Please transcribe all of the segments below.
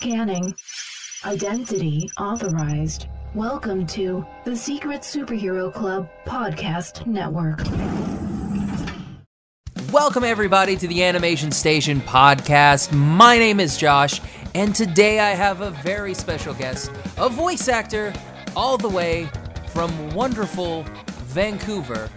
Scanning. Identity authorized. Welcome to the Secret Superhero Club Podcast Network. Welcome, everybody, to the Animation Station podcast. My name is Josh, and today I have a very special guest, a voice actor, all the way from wonderful Vancouver.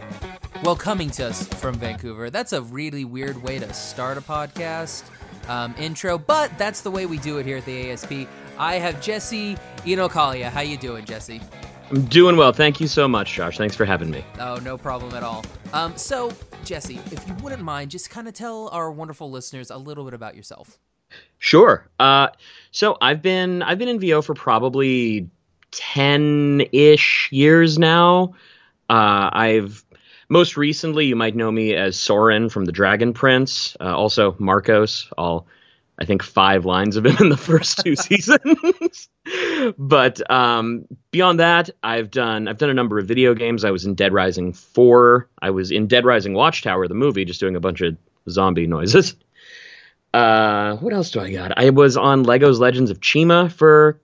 Well, coming to us from Vancouver. That's a really weird way to start a podcast um, intro, but that's the way we do it here at the ASP. I have Jesse Inocalla. How you doing, Jesse? I'm doing well. Thank you so much, Josh. Thanks for having me. Oh, no problem at all. Um, so, Jesse, if you wouldn't mind, just kind of tell our wonderful listeners a little bit about yourself. Sure. Uh, so I've been I've been in VO for probably ten ish years now. Uh, I've most recently you might know me as Soren from the Dragon Prince. Uh, also Marcos. All I think five lines of him in the first two seasons. but um, beyond that, I've done I've done a number of video games. I was in Dead Rising four. I was in Dead Rising Watchtower, the movie, just doing a bunch of zombie noises. Uh, what else do I got? I was on Lego's Legends of Chima for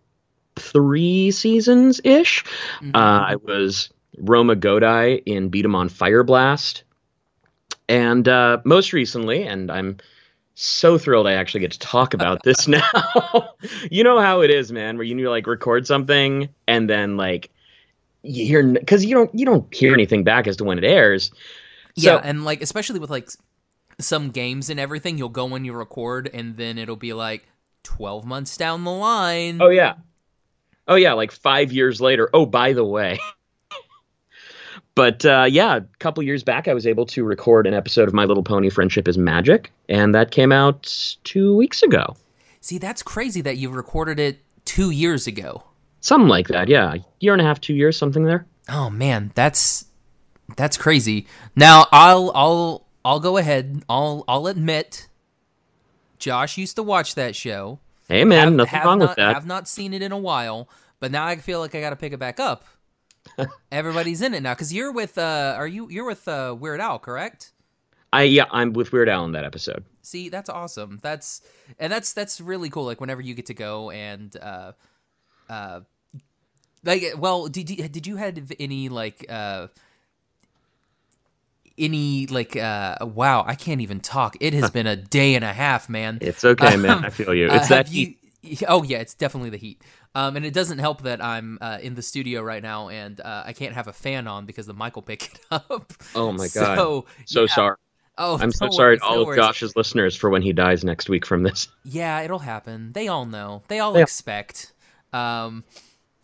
three seasons ish. Mm-hmm. Uh, I was Roma Godai in Beat 'em on Fire Blast, and uh, most recently, and I'm so thrilled I actually get to talk about this now. you know how it is, man, where you need to like record something and then like you hear because you don't you don't hear anything back as to when it airs. So, yeah, and like especially with like some games and everything, you'll go when you record and then it'll be like 12 months down the line. Oh yeah. Oh yeah, like 5 years later. Oh, by the way. But uh, yeah, a couple years back, I was able to record an episode of My Little Pony: Friendship is Magic, and that came out two weeks ago. See, that's crazy that you recorded it two years ago. Something like that, yeah, year and a half, two years, something there. Oh man, that's that's crazy. Now I'll I'll I'll go ahead. I'll I'll admit, Josh used to watch that show. Hey man, have, nothing have wrong not, with that. I've not seen it in a while, but now I feel like I got to pick it back up. Everybody's in it now because you're with. uh Are you? You're with uh, Weird Al, correct? I yeah, I'm with Weird Al in that episode. See, that's awesome. That's and that's that's really cool. Like whenever you get to go and uh, uh, like well, did did you had any like uh any like uh wow i can't even talk it has been a day and a half man it's okay man um, i feel you it's uh, that heat you, oh yeah it's definitely the heat um, and it doesn't help that I'm uh, in the studio right now and uh, I can't have a fan on because the mic will pick it up. Oh my god! So, so yeah. sorry. Oh, I'm so no sorry worries, to all no of worries. Josh's listeners for when he dies next week from this. Yeah, it'll happen. They all know. They all Yeah. expect. Um,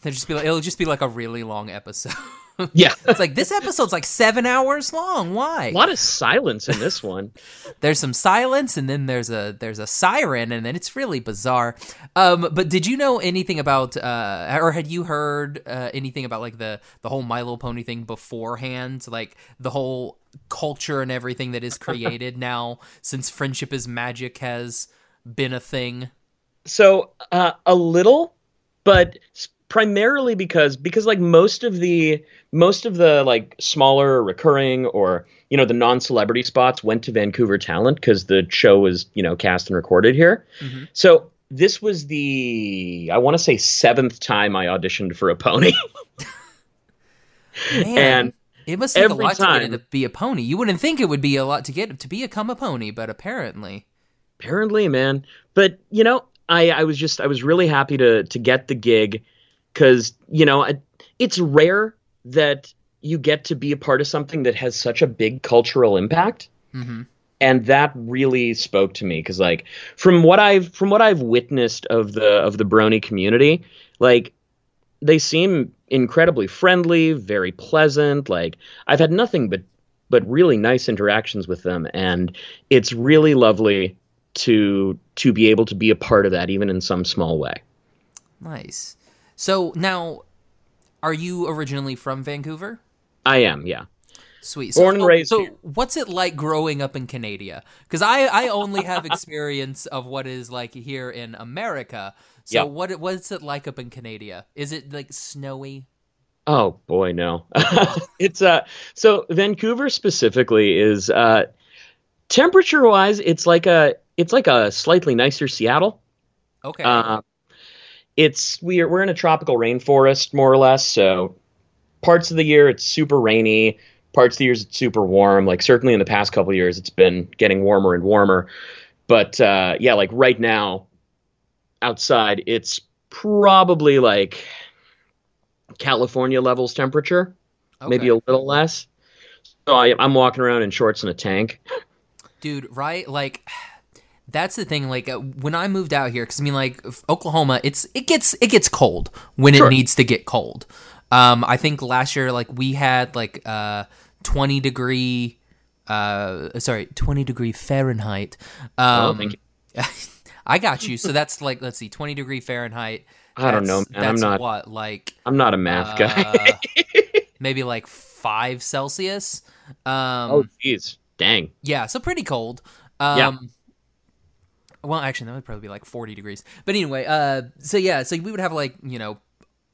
they'll just be like, it'll just be like a really long episode. Yeah, it's like this episode's like seven hours long. Why? a lot of silence in this one. there's some silence and then there's a there's a siren and then it's really bizarre um but did you know anything about uh or had you heard uh, anything about like the the whole my little pony thing beforehand like the whole culture and everything that is created now since friendship is magic has been a thing So uh, a little, but s- primarily because because like most of the most of the like smaller recurring or you know the non-celebrity spots went to Vancouver Talent because the show was you know cast and recorded here. Mhm. So this was the I want to say seventh time I auditioned for a pony, Man, and it must take a lot to time- get to be a pony. You wouldn't think it would be a lot to get to become a pony but apparently. Apparently man. But you know i i was just i was really happy to to get the gig because you know it's rare that you get to be a part of something that has such a big cultural impact. Hmm and that really spoke to me because like from what i've from what i've witnessed of the of the brony community like they seem incredibly friendly very pleasant like i've had nothing but but really nice interactions with them. And it's really lovely to to be able to be a part of that even in some small way. Nice so now are you originally from vancouver i am yeah Sweet. Born and so, raised So, here. what's it like growing up in Canada? Because I, I only have experience of what is like here in America. So, Yeah. what what's it like up in Canada? Is it like snowy? Oh boy, no. it's uh so Vancouver specifically is uh temperature wise it's like a it's like a slightly nicer Seattle. Okay. Uh, it's we're we're in a tropical rainforest more or less, so parts of the year it's super rainy, parts of the year it's super warm. Like certainly in the past couple years it's been getting warmer and warmer. But uh, yeah, like right now outside it's probably like California levels temperature, Okay. maybe a little less. So I, I'm walking around in shorts and a tank. dude right like that's the thing like uh, when i moved out here because i mean like oklahoma it's it gets it gets cold when Sure. it needs to get cold um i think last year like we had like uh 20 degree uh sorry 20 degree fahrenheit um Oh, thank you. i got you so that's like let's see 20 degree fahrenheit I don't know, That's- man. I'm not. what like I'm not a math guy. uh, maybe like five celsius um oh, jeez, dang. yeah, so pretty cold. Um, Yeah. Well, actually, that would probably be like 40 degrees. But anyway, uh, so yeah, so we would have like, you know,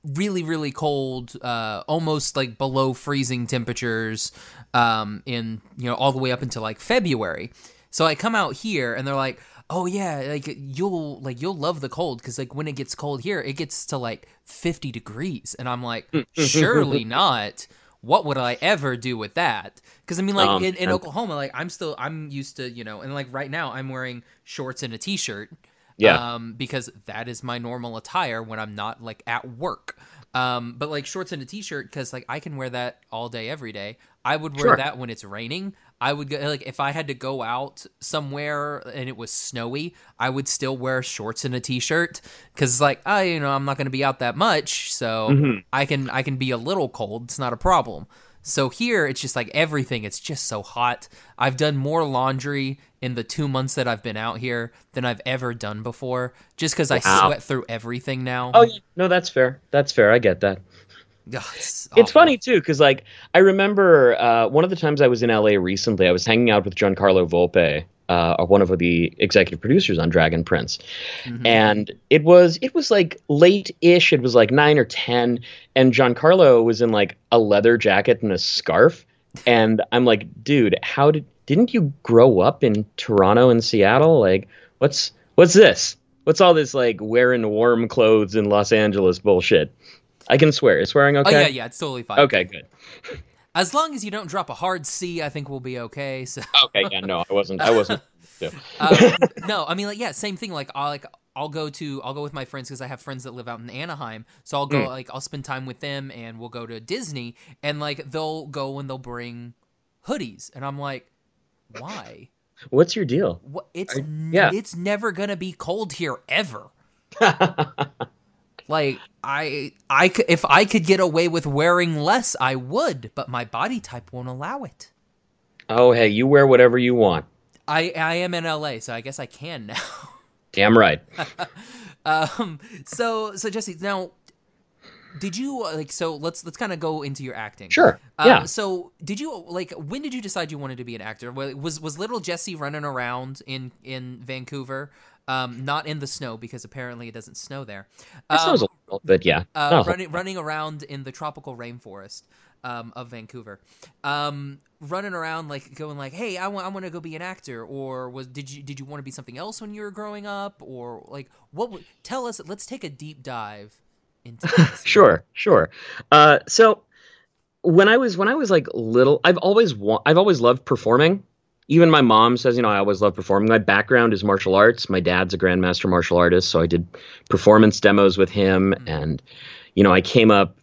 really, really cold, uh, almost like below freezing temperatures um, in, you know, all the way up until like February. So I come out here and they're like, oh yeah, like you'll like you'll love the cold because like when it gets cold here, it gets to like 50 degrees, and I'm like, surely not. What would I ever do with that? Because I mean, like Um, in, in Oklahoma, like I'm still I'm used to you know, and like right now I'm wearing shorts and a t-shirt. Yeah. Um, because that is my normal attire when I'm not like at work. Um, but like shorts and a t-shirt because like I can wear that all day every day. I would wear Sure. that when it's raining. I would go like if I had to go out somewhere and it was snowy, I would still wear shorts and a t-shirt because like I you know I'm not going to be out that much, so Mhm. I can I can be a little cold. It's not a problem. So here it's just like everything. It's just so hot. I've done more laundry in the two months that I've been out here than I've ever done before, just because I sweat through everything now. Oh no, that's fair. That's fair. I get that. It's It's funny too, because like I remember uh, one of the times I was in LA recently, I was hanging out with Giancarlo Volpe, uh, one of the executive producers on Dragon Prince, Mhm. and it was it was like late-ish. It was like nine or ten, and Giancarlo was in like a leather jacket and a scarf, and I'm like, dude, how did didn't you grow up in Toronto and Seattle? Like, what's what's this? What's all this like wearing warm clothes in Los Angeles bullshit? I can swear. Is swearing okay? Oh yeah, yeah, it's totally fine. Okay, good. As long as you don't drop a hard C, I think we'll be okay. So Okay, yeah, no, I wasn't. I wasn't. um, no, I mean like yeah, same thing. Like I'll like I'll go to I'll go with my friends because I have friends that live out in Anaheim. So I'll go Mm. like I'll spend time with them and we'll go to Disney and like they'll go and they'll bring hoodies and I'm like, why? What's your deal? What it's yeah. it's never gonna be cold here ever. Like I I if I could get away with wearing less, I would, but my body type won't allow it. oh, hey, you wear whatever you want. I I am in LA, so I guess I can now. Damn right. um so so Jesse, now did you uh, like so let's let's kind of go into your acting. Sure. Um, yeah. So, did you like when did you decide you wanted to be an actor? Wa- Was was little Jesse running around in in Vancouver? Um, not in the snow because apparently it doesn't snow there. Um, snows a little, but yeah. uh, No. running running around in the tropical rainforest um, of Vancouver, um, running around like going like, "Hey, I want I want to go be an actor," or was did you did you want to be something else when you were growing up, or like what? would tell us. Let's take a deep dive into this. Sure, sure. Uh, so when I was when I was like little, I've always wa- I've always loved performing. Even my mom says, you know, I always love performing. My background is martial arts. My dad's a grandmaster martial artist, so I did performance demos with him, Mhm. and you know, I came up.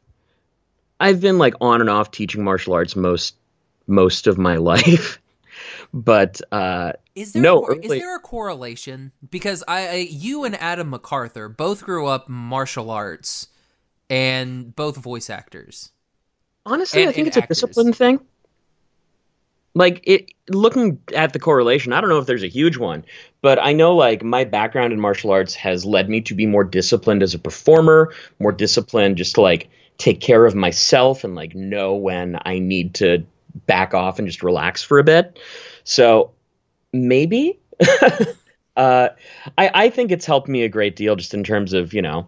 I've been like on and off teaching martial arts most most of my life, but uh, Is there No, a, cor- is there a correlation? Because I, I, you and Adam McArthur both grew up martial arts, and both voice actors. Honestly, And- I think it's a discipline thing. Like it looking at the correlation, I don't know if there's a huge one, but I know like my background in martial arts has led me to be more disciplined as a performer, more disciplined just to like take care of myself and like know when I need to back off and just relax for a bit. So maybe uh I I think it's helped me a great deal just in terms of, you know,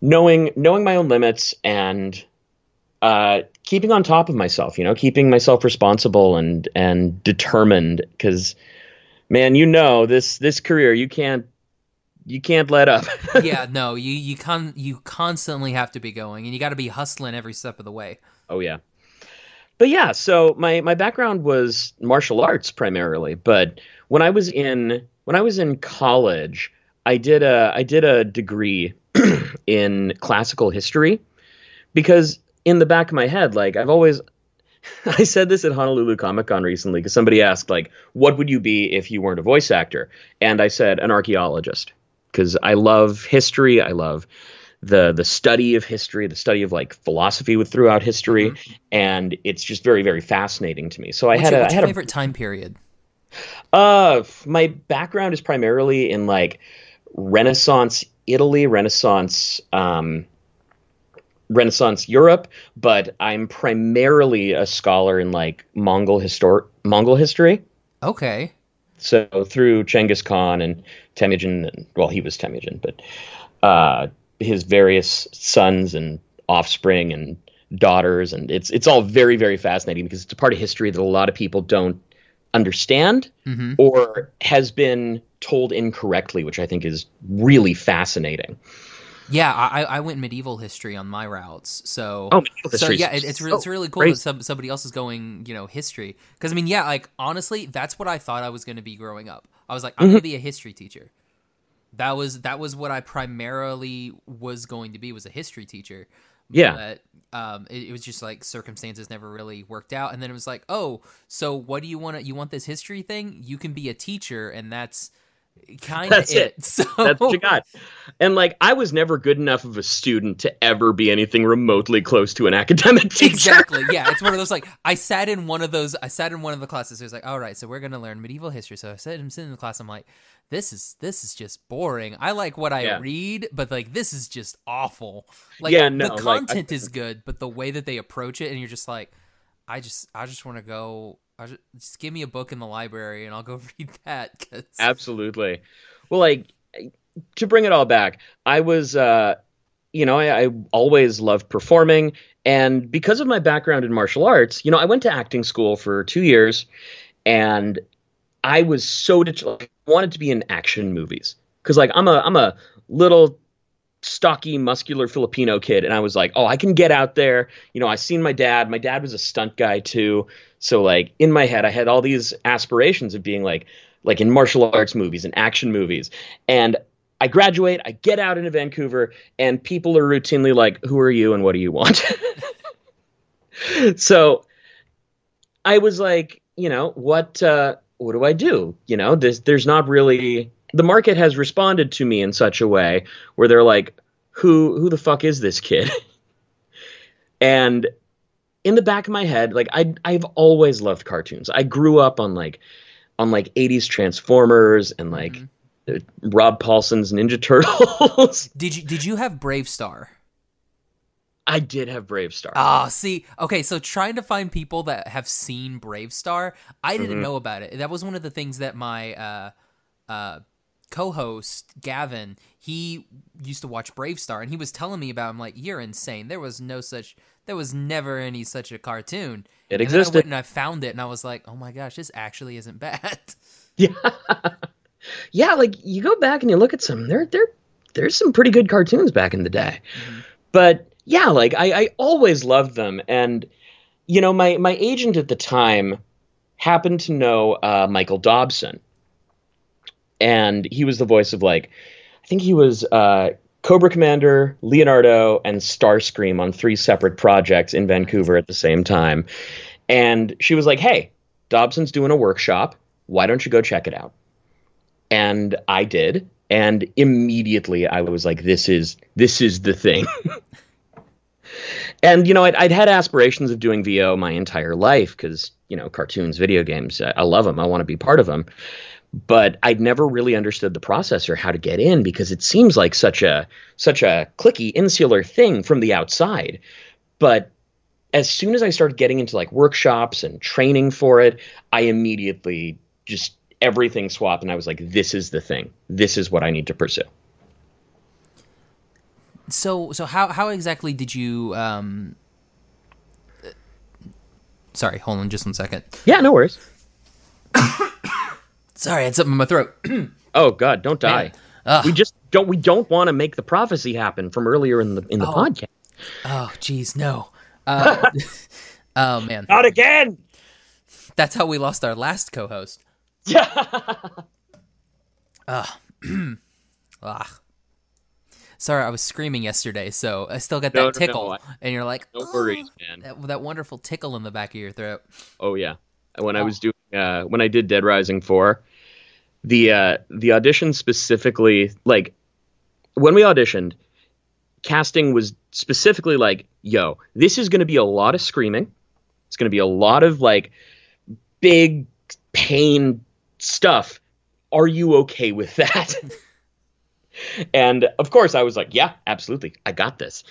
knowing knowing my own limits and uh, keeping on top of myself, you know, keeping myself responsible and and determined. Because, man, you know this this career, you can't you can't let up. yeah, no, you you con you constantly have to be going, and you got to be hustling every step of the way. Oh yeah, but yeah. So my my background was martial arts primarily, but when I was in when I was in college, I did a I did a degree in classical history because in the back of my head, like I've always I said this at Honolulu Comic Con recently because somebody asked, like, what would you be if you weren't a voice actor? And I said, an archaeologist because I love history. I love the the study of history, the study of like philosophy with throughout history, mm-hmm. and it's just very very fascinating to me. So what's I had your, a I had your favorite a, time period. Uh, my background is primarily in like Renaissance Italy, Renaissance um, Renaissance Europe, but I'm primarily a scholar in like Mongol histor- Mongol history. Okay. So through Genghis Khan and Temujin, and, well, he was Temujin, but uh, his various sons and offspring and daughters, and it's it's all very very fascinating because it's a part of history that a lot of people don't understand mm-hmm. or has been told incorrectly, which I think is really fascinating. Yeah, I, I went medieval history on my routes, so oh, so yeah, it, it's re- it's really cool that some, somebody else is going, you know, history. Because I mean, yeah, like honestly, that's what I thought I was going to be growing up. I was like, I'm mm-hmm. going to be a history teacher. That was that was what I primarily was going to be was a history teacher. Yeah. But um, it, it was just like circumstances never really worked out, and then it was like, oh, so what do you want? You want this history thing? You can be a teacher, and that's kind of it. it. So that's what you got. And like, I was never good enough of a student to ever be anything remotely close to an academic teacher. Exactly. Yeah, it's one of those like I sat in one of those. I sat in one of the classes. It was like, all right, so we're gonna learn medieval history. So I said, I'm sitting in the class. I'm like, this is this is just boring. I like what I yeah. read, but like this is just awful. Like, yeah, no, the content like, I, is good, but the way that they approach it, and you're just like, I just I just want to go just, just, give me a book in the library and I'll go read that. Cause... Absolutely. Well, like to bring it all back, I was, uh, you know, I, I always loved performing, and because of my background in martial arts, you know, I went to acting school for two years, and I was so like, wanted to be in action movies because like I'm a I'm a little stocky, muscular Filipino kid, and I was like, oh, I can get out there. You know, I seen my dad. My dad was a stunt guy too, so like in my head, I had all these aspirations of being like like in martial arts movies and action movies. And I graduate, I get out into Vancouver, and people are routinely like, "Who are you and what do you want?" so I was like, you know, what uh, what do I do? You know, there's there's not really the market has responded to me in such a way where they're like, "Who who the fuck is this kid?" and in the back of my head, like I I've always loved cartoons. I grew up on like on like 80s Transformers and like mm-hmm. Rob Paulsen's Ninja Turtles. did you did you have BraveStarr? I did have BraveStarr. Ah, see, okay, so trying to find people that have seen BraveStarr, I didn't mm-hmm. know about it. That was one of the things that my uh, uh, co-host Gavin, he used to watch BraveStarr, and he was telling me about. I'm like, you're insane. There was no such there was never any such a cartoon. It and existed. I went and I found it, and I was like, oh my gosh, this actually isn't bad. Yeah, yeah. Like you go back and you look at some, there, there, there's some pretty good cartoons back in the day. Mm-hmm. But yeah, like I, I always loved them, and you know, my my agent at the time happened to know uh, Michael Dobson, and he was the voice of like, I think he was uh, Cobra Commander, Leonardo, and Starscream on three separate projects in Vancouver at the same time. And she was like, hey, Dobson's doing a workshop. Why don't you go check it out? And I did. And immediately I was like, this is this is the thing. and you know, I'd, I'd, had aspirations of doing VO my entire life because you know, cartoons, video games, I, I love them. I want to be part of them but I'd never really understood the process or how to get in because it seems like such a such a clicky insular thing from the outside. But as soon as I started getting into like workshops and training for it, I immediately just everything swapped and I was like this is the thing. This is what I need to pursue. So so how how exactly did you um Sorry, hold on just one second. Yeah, no worries. Sorry, I had something in my throat. oh God, don't die. We just don't we don't want to make the prophecy happen from earlier in the in the Oh. podcast. Oh, geez, no. Uh, oh man, Not again. that's how we lost our last co-host. Yeah. Ugh. Sorry, I was screaming yesterday, so I still got that No, no, no, tickle, I- and you're like, No "Oh," worries, man. That, that wonderful tickle in the back of your throat. Oh yeah. When I was doing uh when I did Dead Rising 4, the uh the audition specifically like when we auditioned, casting was specifically like, yo, this is going to be a lot of screaming. It's going to be a lot of like big pain stuff. Are you okay with that? and of course, I was like, yeah, absolutely. I got this.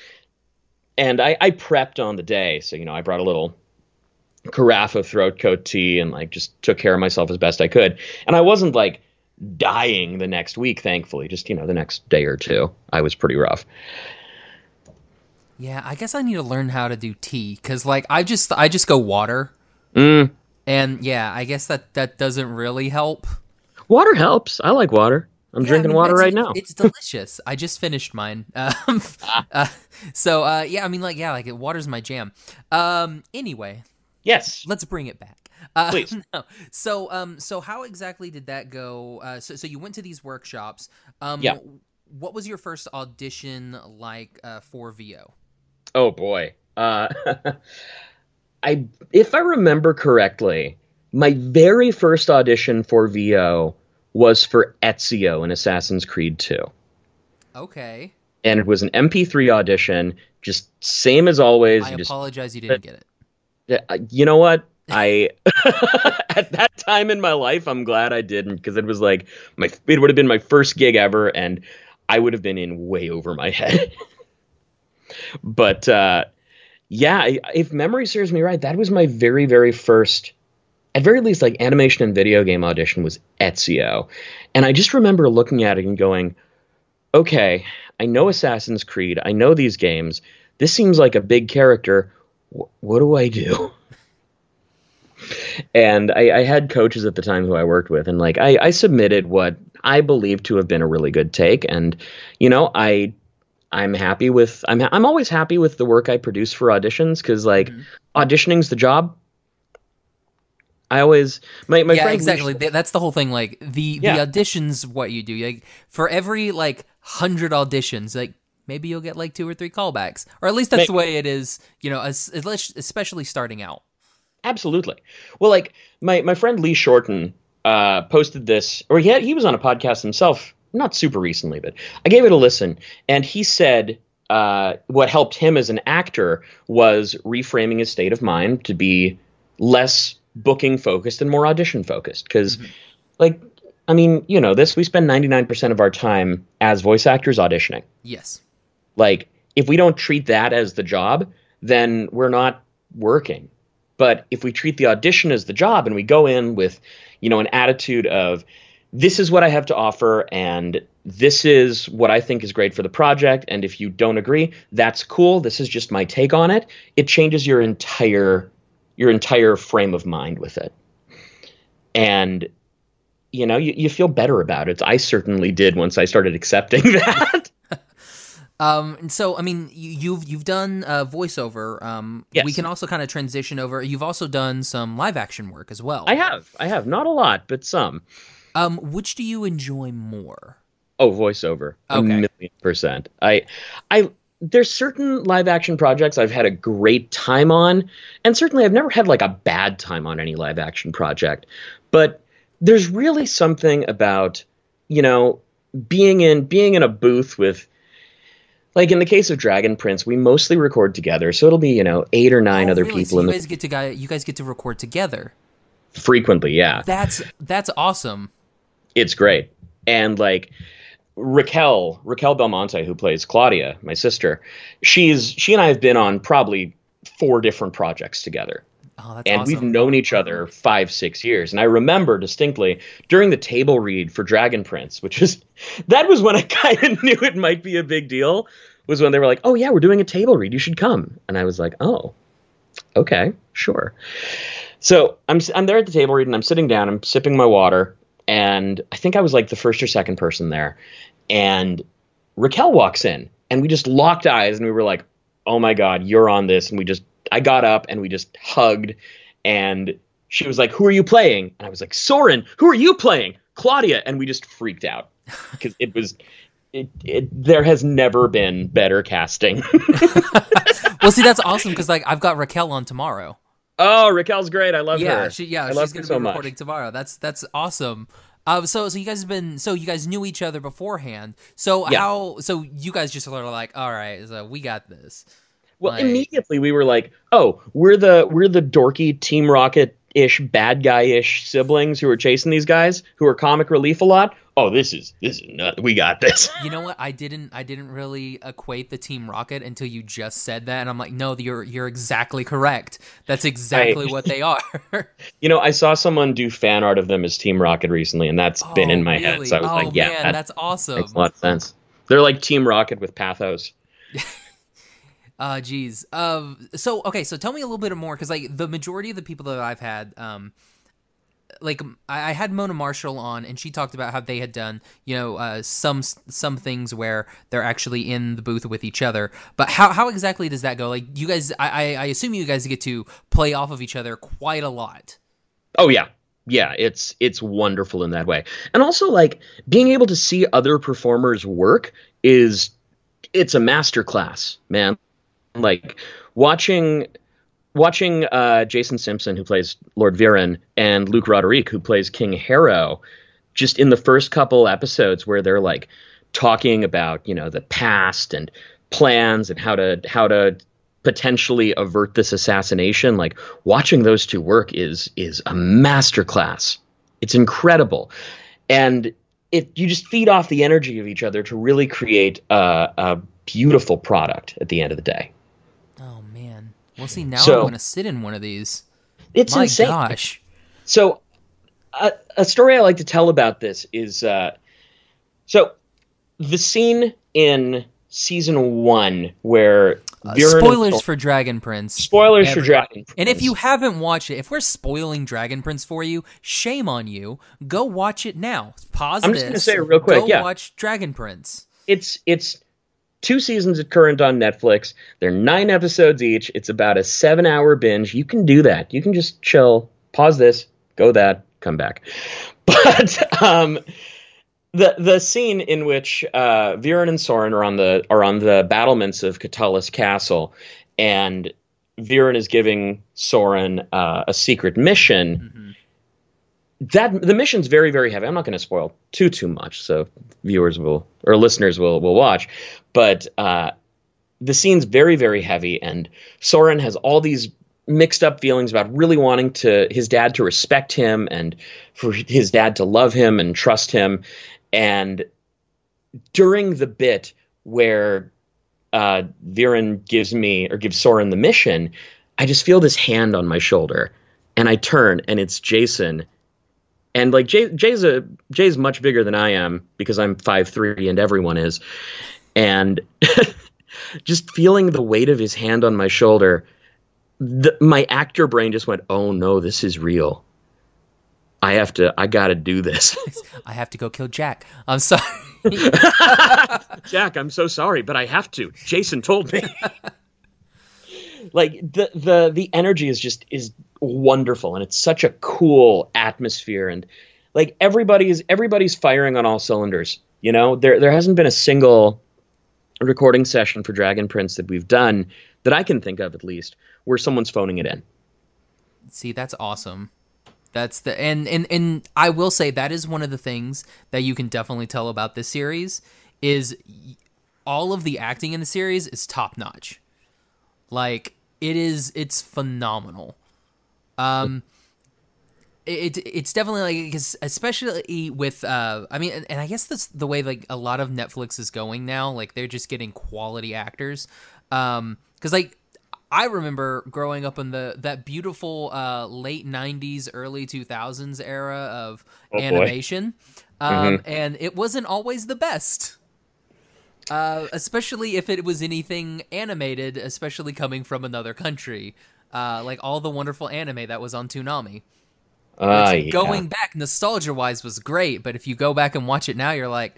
And I, I prepped on the day. So, you know, I brought a little carafe of throat coat tea and like just took care of myself as best I could. And I wasn't like dying the next week, thankfully. Just, you know, the next day or two, I was pretty rough. Yeah, I guess I need to learn how to do tea because, like, I just I just go water, Mm, and yeah, I guess that that doesn't really help. water helps. I like water. I'm Yeah, I drinking mean, water right now. It's delicious. I just finished mine. Um, uh, so uh, yeah, I mean, like, yeah, like it, water's my jam. Um, anyway, yes. let's bring it back. Uh, Please. no. So, um, so how exactly did that go? Uh, so, so you went to these workshops. Um, Yeah. What was your first audition like uh, for VO? Oh boy. Uh, I if I remember correctly, my very first audition for VO was for Ezio in Assassin's Creed 2. Okay, And it was an MP3 audition, just same as always. I You just apologize you didn't get it. Yeah, uh, you know what? I at that time in my life, I'm glad I didn't because it was like my it would have been my first gig ever, and I would have been in way over my head. but uh, yeah, if memory serves me right, that was my very very first, at very least like animation and video game audition was Ezio, and I just remember looking at it and going, okay, I know Assassin's Creed, I know these games. This seems like a big character. Wh- what do I do? and I, I had coaches at the time who I worked with, and like I, I submitted what I believed to have been a really good take, and you know I I'm happy with I'm I'm always happy with the work I produce for auditions because like Mhm. auditioning's the job. I always my my yeah, friend exactly. Th- That's the whole thing. Like the Yeah. the auditions, what you do. Like for every like hundred auditions, like maybe you'll get like two or three callbacks, or at least that's the way it is. You know, as, especially starting out. Absolutely. Well, like my my friend Lee Shorten uh, posted this, or he had, he was on a podcast himself, not super recently, but I gave it a listen, and he said uh, what helped him as an actor was reframing his state of mind to be less booking focused and more audition focused. Because, like, I mean, you know, this we spend ninety nine percent of our time as voice actors auditioning. Yes. Like, if we don't treat that as the job, then we're not working. But if we treat the audition as the job and we go in with, you know, an attitude of, this is what I have to offer and this is what I think is great for the project. And if you don't agree, that's cool. This is just my take on it. It changes your entire your entire frame of mind with it. And you know, you, you feel better about it. I certainly did once I started accepting that. Um, and so I mean, you, you've you've done uh, voiceover. Um, Yes. we can also kind of transition over. You've also done some live action work as well. I have. I have. Not a lot, but some. Um, which do you enjoy more? Oh, voiceover. A million percent. I I there's certain live action projects I've had a great time on, and certainly I've never had like a bad time on any live action project. But there's really something about, you know, being in being in a booth with like in the case of Dragon Prince, we mostly record together, so it'll be, you know, eight or nine Oh, other really? people So in you the guys get to guy, you guys get to record together. frequently, yeah. That's that's awesome. it's great. And like Raquel, Raquel Belmonte, who plays Claudia, my sister, she's she and I have been on probably four different projects together. Oh, that's And we've known each other five, six years. And I remember distinctly during the table read for Dragon Prince, which is that was when I kind of knew it might be a big deal, was when they were like, Oh yeah, we're doing a table read, you should come. And I was like, Oh, okay, sure. So I'm I'm there at the table read and I'm sitting down, I'm sipping my water, and I think I was like the first or second person there. and Raquel walks in, and we just locked eyes, and we were like, "Oh my god, you're on this!" And we just, I got up and we just hugged, and she was like, "Who are you playing?" And I was like, "Soren, who are you playing?" Claudia, and we just freaked out because it was. It, it, there has never been better casting. well, see, that's awesome because like I've got Raquel on tomorrow. Oh, Raquel's great. I love yeah, her. She, yeah, I she's going to so be much. recording tomorrow. That's that's awesome. Uh, so so you guys have been so you guys knew each other beforehand. So Yeah. how so you guys just sort of like all right, so we got this. Well, Like- immediately we were like, "Oh, we're the we're the dorky Team Rocket ish bad guy ish siblings who are chasing these guys who are comic relief a lot." Oh, this is this is nut. We got this. You know what? I didn't I didn't really equate the Team Rocket until you just said that, and I'm like, no, you're you're exactly correct. That's exactly what they are. you know, I saw someone do fan art of them as Team Rocket recently, and that's oh, been Oh, in my head. So I was oh, like, "Yeah, man, that that's awesome. makes a lot of sense." They're like Team Rocket with pathos. Uh, geez. Um, so okay, so tell me a little bit more because like the majority of the people that I've had, um, like I, I had Mona Marshall on, and she talked about how they had done, you know, uh, some some things where they're actually in the booth with each other. But how how exactly does that go? Like you guys, I I, I assume you guys get to play off of each other quite a lot. Oh yeah. Yeah, it's it's wonderful in that way. And also like being able to see other performers work is it's a master class, man. Like watching watching uh, Jason Simpson who plays Lord Viren and Luke Roderick who plays King Harrow just in the first couple episodes where they're like talking about, you know, the past and plans and how to how to potentially avert this assassination like watching those two work is is a masterclass it's incredible and it you just feed off the energy of each other to really create a, a beautiful product at the end of the day. Well, see now So- I want to sit in one of these. it's My insane gosh. So, a, a story I like to tell about this is uh, so the scene in season one where Uh, and spoilers for Dragon Prince. spoilers for. Dragon. And if you haven't watched it, if we're spoiling Dragon Prince for you, shame on you. Go watch it now. Pause I'm this. just gonna say it real quick, Go yeah. watch Dragon Prince. it's it's two seasons at current on Netflix. They're nine episodes each. It's about a seven hour binge. You can do that. You can just chill, pause this, go that, come back. But um, the the scene in which uh, Viren and Soren are on the are on the battlements of Katolis Castle, and Viren is giving Soren uh, a secret mission Mhm. That the mission's very very heavy. I'm not going to spoil too too much so viewers will or listeners will will watch. But uh the scene's very very heavy and soren has all these mixed up feelings about really wanting to his dad to respect him and for his dad to love him and trust him. And during the bit where uh Viren gives me or gives Soren the mission I just feel this hand on my shoulder and I turn and it's Jason and like Jay, Jay's a Jay's much bigger than I am because I'm five three and everyone is, and just feeling the weight of his hand on my shoulder, the, my actor brain just went, "Oh no, this is real. I have to. I got to do this." I have to go kill Jack. I'm sorry. Jack, I'm so sorry, but I have to. Jason told me. like the the the energy is just is wonderful and it's such a cool atmosphere and like everybody's everybody's firing on all cylinders. You know, there there hasn't been a single recording session for Dragon Prince that we've done that I can think of at least where someone's phoning it in. See, that's awesome. That's the and and and I will say that is one of the things that you can definitely tell about this series is all of the acting in the series is top notch. Like it is it's phenomenal. Um it, it's definitely like because especially with uh i mean and, and i guess that's the way like a lot of netflix is going now like they're just getting quality actors. Um because like i remember growing up in the that beautiful uh late 90s early 2000s era of Oh, animation. Um and it wasn't always the best. Uh, especially if it was anything animated, especially coming from another country, uh, like all the wonderful anime that was on Toonami. Which, yeah. Going back, nostalgia wise, was great, but if you go back and watch it now, you're like,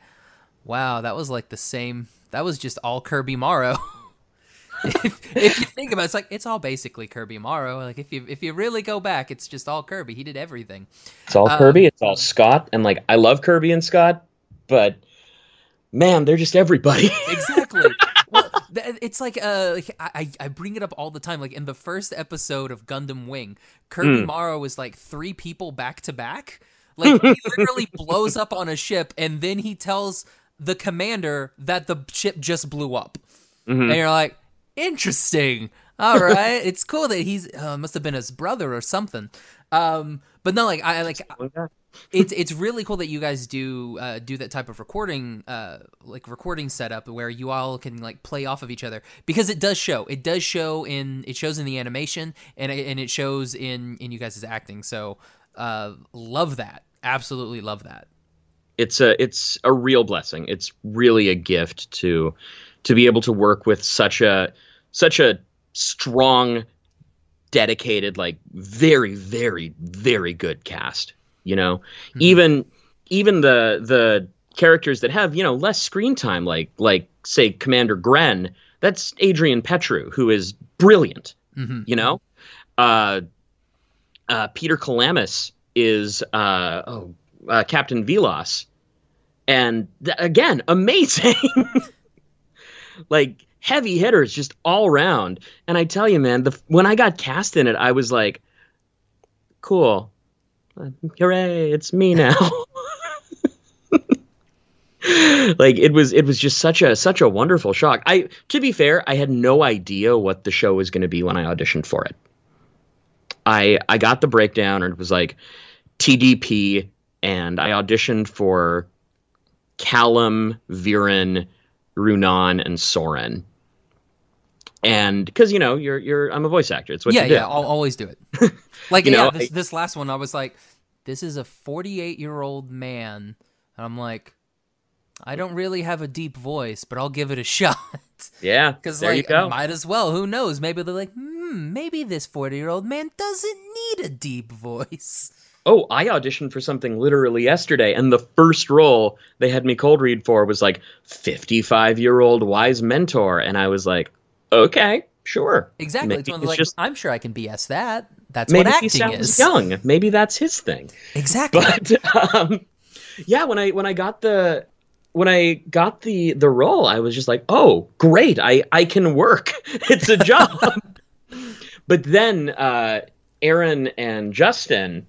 Wow, that was like the same. That was just all Kirby Morrow. if, if you think about it, it's like it's all basically Kirby Morrow. Like if you if you really go back, it's just all Kirby. He did everything. It's all Um, Kirby. It's all Scott, and like I love Kirby and Scott, but man, they're just everybody. Exactly. It's like uh, like, I I- bring it up all the time. Like in the first episode of Gundam Wing, Kirby Hmm. Morrow was like three people back to back. Like he literally blows up on a ship, and then he tells the commander that the ship just blew up, Mhm. and you're like, interesting. All right, it's cool that he's uh, must have been his brother or something. Um, but no, like I like it's it's really cool that you guys do uh, do that type of recording uh, like recording setup where you all can like play off of each other because it does show it does show in it shows in the animation and it, and it shows in in you guys' acting so uh, love that absolutely love that it's a it's a real blessing. It's really a gift to to be able to work with such a such a strong, dedicated, like very very very good cast. You know, even even the the characters that have you know less screen time, like like say Commander Gren. That's Adrian Petriw, who is brilliant. hmm You know, uh, uh, Peter Kelamis is uh, oh uh, Captain Velos, and th- again amazing, like heavy hitters just all around. And I tell you, man, the when I got cast in it, I was like, cool, hooray, it's me now. like it was it was just such a such a wonderful shock. I to be fair i had no idea what the show was going to be when i auditioned for it. I i got the breakdown and it was like tdp and i auditioned for callum viren runaan and soren. And because you know you're you're i'm a voice actor it's what yeah you do. yeah I'll always do it. Like You yeah know, this, I- this last one I was like this is a 48 year old man and I'm like I don't really have a deep voice but I'll give it a shot yeah Because like, you go might as well. Who knows? Maybe they're like, hmm, maybe this forty-year-old man doesn't need a deep voice. Oh, I auditioned for something literally yesterday, and the first role they had me cold read for was like 55 year old wise mentor. And I was like, okay, sure. Exactly. Maybe it's one it's like, just- I'm sure I can BS that. That's Maybe what he acting sounds is. young. Maybe that's his thing. Exactly. But um, yeah, when I when I got the when I got the the role, I was just like, oh, great, I I can work. It's a job. but then uh, Aaron and Justin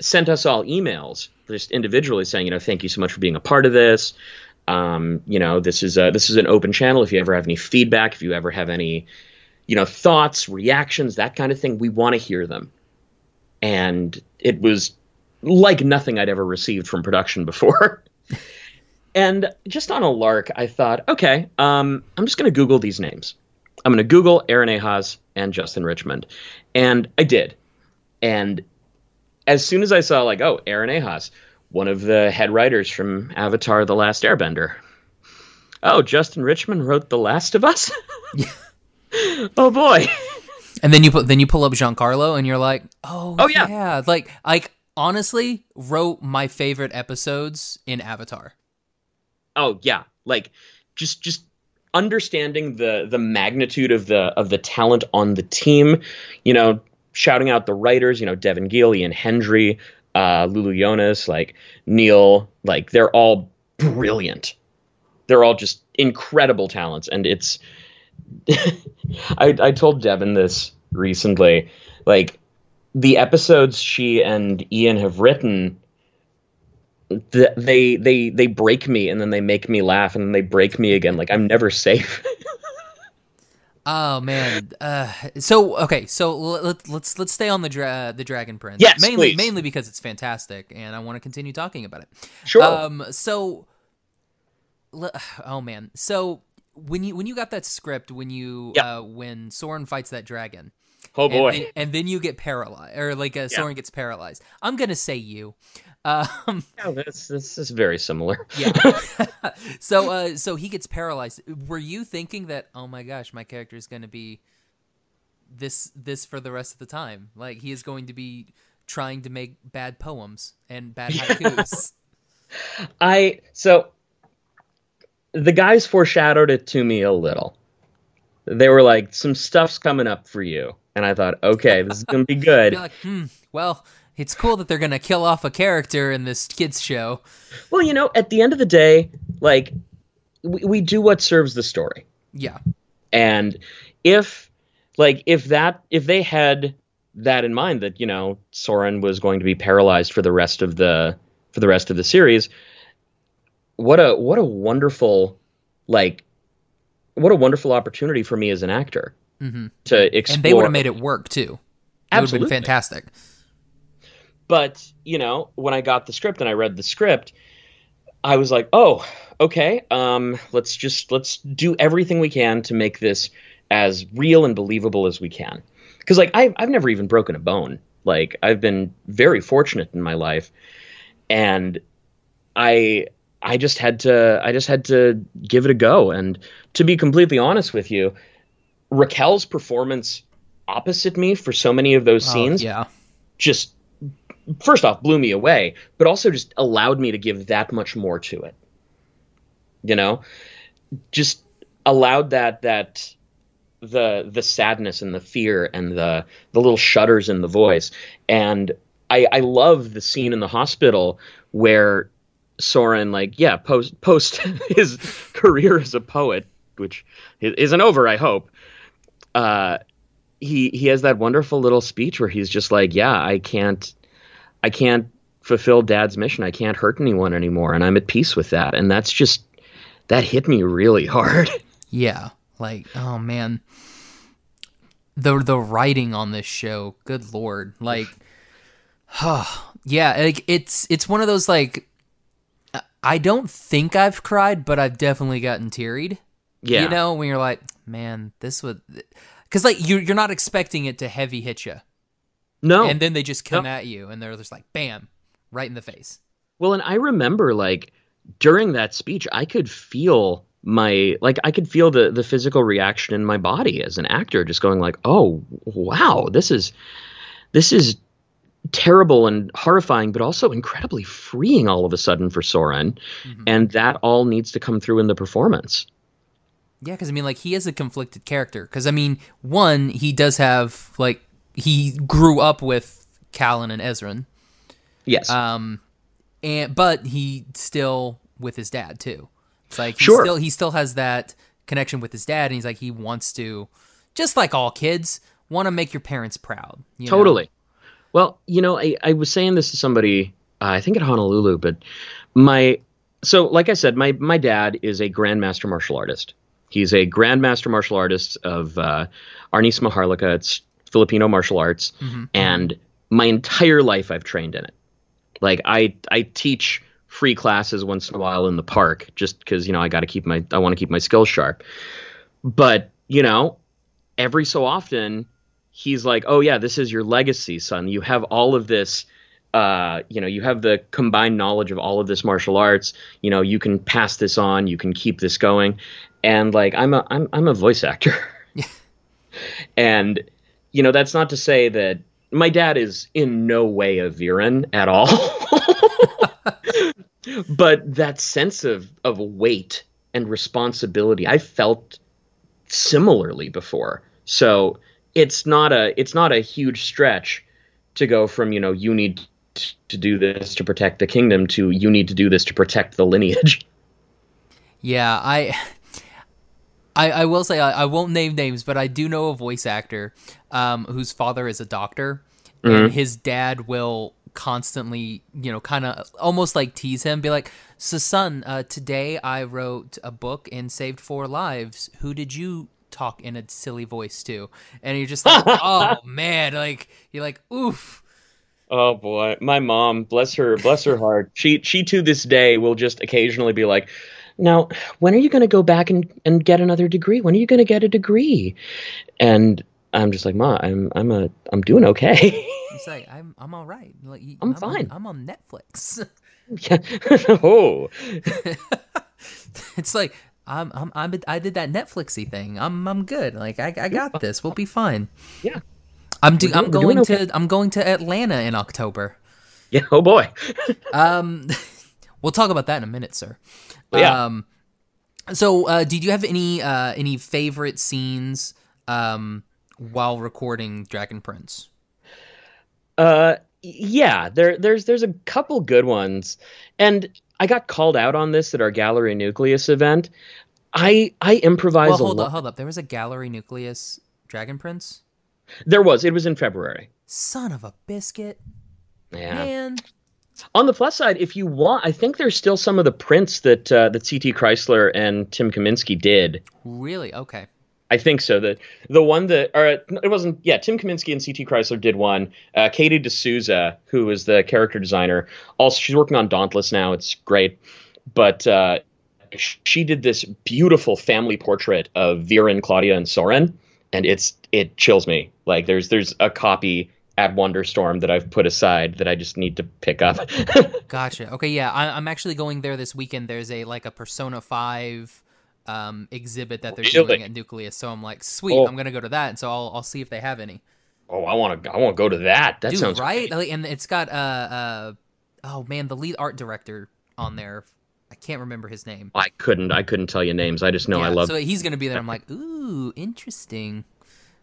sent us all emails just individually saying, you know, thank you so much for being a part of this. Um, you know, this is a this is an open channel. If you ever have any feedback, if you ever have any, you know, thoughts, reactions, that kind of thing, we want to hear them. And it was like nothing I'd ever received from production before. and just on a lark, I thought, okay, um, I'm just going to Google these names. I'm going to Google Aaron Ehasz and Justin Richmond. And I did. And as soon as I saw, like, oh, Aaron Ehasz, one of the head writers from Avatar The Last Airbender. Oh, Justin Richmond wrote The Last of Us? oh, boy. and then you put then you pull up Giancarlo and you're like, oh, Oh, yeah. Like like honestly, wrote my favorite episodes in Avatar. Oh yeah, like just just understanding the the magnitude of the of the talent on the team. You know, shouting out the writers. You know, Devon Giehl, Ian Hendry, uh, Lulu Jonas, like Neil. Like they're all brilliant. They're all just incredible talents, and it's. I I told Devon this recently, like the episodes she and Ian have written th- they they they break me and then they make me laugh and then they break me again like i'm never safe Oh man. Uh, so okay. So let, let's let's stay on the dra- the Dragon Prince. Yes, mainly please. mainly because it's fantastic, and I want to continue talking about it. sure Um. So. le- Oh man. So when you when you got that script when you Yep. uh when Soren fights that dragon oh boy and, then, and then you get paralyzed or like uh, Soren gets paralyzed. I'm gonna say you. Um. yeah, this this is very similar Yeah. so uh so he gets paralyzed. Were you thinking that oh my gosh, my character is going to be this this for the rest of the time? Like he is going to be trying to make bad poems and bad haikus. i so the guys foreshadowed it to me a little. They were like, "Some stuff's coming up for you," and I thought, "Okay, this is gonna be good." Like, hmm, well, it's cool that they're gonna kill off a character in this kids show. well, you know, at the end of the day, like we, we do what serves the story. Yeah, And if like if that if they had that in mind that, you know, Soren was going to be paralyzed for the rest of the for the rest of the series, what a what a wonderful like what a wonderful opportunity for me as an actor Mhm. to explore and they would have made it work too. It would have Absolutely. been fantastic. but you know when i got the script and i read the script i was like oh okay um let's just let's do everything we can to make this as real and believable as we can because like I've, I've never even broken a bone like i've been very fortunate in my life and i i just had to i just had to give it a go. And to be completely honest with you raquel's performance opposite me for so many of those Oh, scenes yeah, just first off blew me away but also just allowed me to give that much more to it. You know? Just allowed that that the the sadness and the fear and the the little shudders in the voice. And i i love the scene in the hospital where soren like yeah post post his career as a poet which isn't over i hope uh he he has that wonderful little speech where he's just like yeah i can't I can't fulfill dad's mission. I can't hurt anyone anymore. And I'm at peace with that. And that's just, that hit me really hard. yeah. Like, oh man, the the writing on this show, good lord, like, huh? yeah, like it's it's one of those like, I don't think I've cried, but I've definitely gotten tearied. Yeah. You know, when you're like, man, this would, because like you you're not expecting it to heavy hit you, no. and then they just come No. at you, and they're just like, bam, right in the face. well, and I remember like during that speech, I could feel my, like, I could feel the, the physical reaction in my body as an actor, just going like, oh, wow, this is, this is terrible and horrifying, but also incredibly freeing all of a sudden for Soren. Mhm. And that all needs to come through in the performance. Yeah, because I mean, like he is a conflicted character. Because I mean, one, he does have like he grew up with Callum and Ezran, Yes. um, and but he still with his dad too. It's like he Sure. still he still has that connection with his dad, and he's like he wants to, just like all kids, want to make your parents proud. you know? Well, you know, I, I was saying this to somebody, uh, I think at Honolulu, but my so like I said, my my dad is a grandmaster martial artist. He's a grandmaster martial artist of uh, Arnis Maharlika. It's Filipino martial arts, Mhm. and my entire life I've trained in it. Like I I teach free classes once in a while in the park just because you know I got to keep my I want to keep my skills sharp. But you know, every so often he's like, "Oh yeah, this is your legacy, son. You have all of this." Uh, you know, you have the combined knowledge of all of this martial arts. You know, you can pass this on. You can keep this going. And like, I'm a I'm I'm a voice actor. and you know, that's not to say that my dad is in no way a Viren at all. but that sense of of weight and responsibility, I felt similarly before. So it's not a it's not a huge stretch to go from you know you need to do this to protect the kingdom to you need to do this to protect the lineage. Yeah, I, I, I will say I, I won't name names, but I do know a voice actor, um, whose father is a doctor, and his dad will constantly, you know, kind of almost like tease him, be like, "So, son, uh, today I wrote a book and saved four lives. Who did you?" Talk in a silly voice too, and you're just like oh man like you're like oof Oh boy, my mom, bless her, bless her heart. She she to this day will just occasionally be like, "Now, when are you going to go back and and get another degree? When are you going to get a degree?" And I'm just like, "Ma, I'm I'm a I'm doing okay." It's like I'm I'm all right. Like I'm on- fine. I'm on Netflix. Yeah. oh, it's like I'm I'm, I'm I did that Netflixy thing. I'm I'm good. Like I I got this. We'll be fine. Yeah. I'm do, We're I'm going doing to I'm going to Atlanta in October. yeah. Oh boy. Um, we'll talk about that in a minute, sir. Yeah. Um, So, uh, did you have any uh, any favorite scenes um, while recording Dragon Prince? Uh, yeah, there there's there's a couple good ones, and I got called out on this at our Gallery Nucleus event. I I improvise Well, hold a up, hold up. There was a Gallery Nucleus Dragon Prince. There was. It was in February. Son of a biscuit, Yeah. man. On the plus side, if you want, I think there's still some of the prints that uh, that CT Chrysler and Tim Kaminsky did. Really? Okay. I think so. The the one that or it wasn't. Yeah, Tim Kaminsky and CT Chrysler did one. Uh, Katie De Sousa, who is the character designer, also she's working on Dauntless now. It's great, but uh, she did this beautiful family portrait of Viren, Claudia, and Soren, and it's it chills me. Like there's there's a copy at Wonderstorm that I've put aside that I just need to pick up. Gotcha. Okay, yeah, I, I'm actually going there this weekend. There's a like a Persona Five um, exhibit that they're Really? doing at Nucleus, so I'm like, sweet, Oh. I'm gonna go to that, and so I'll I'll see if they have any. oh, I want to I want to go to that. That Dude, sounds right? And it's got uh uh oh man, the lead art director on there. I can't remember his name. I couldn't I couldn't tell you names. I just know I love So he's gonna be there. I'm like, ooh, interesting.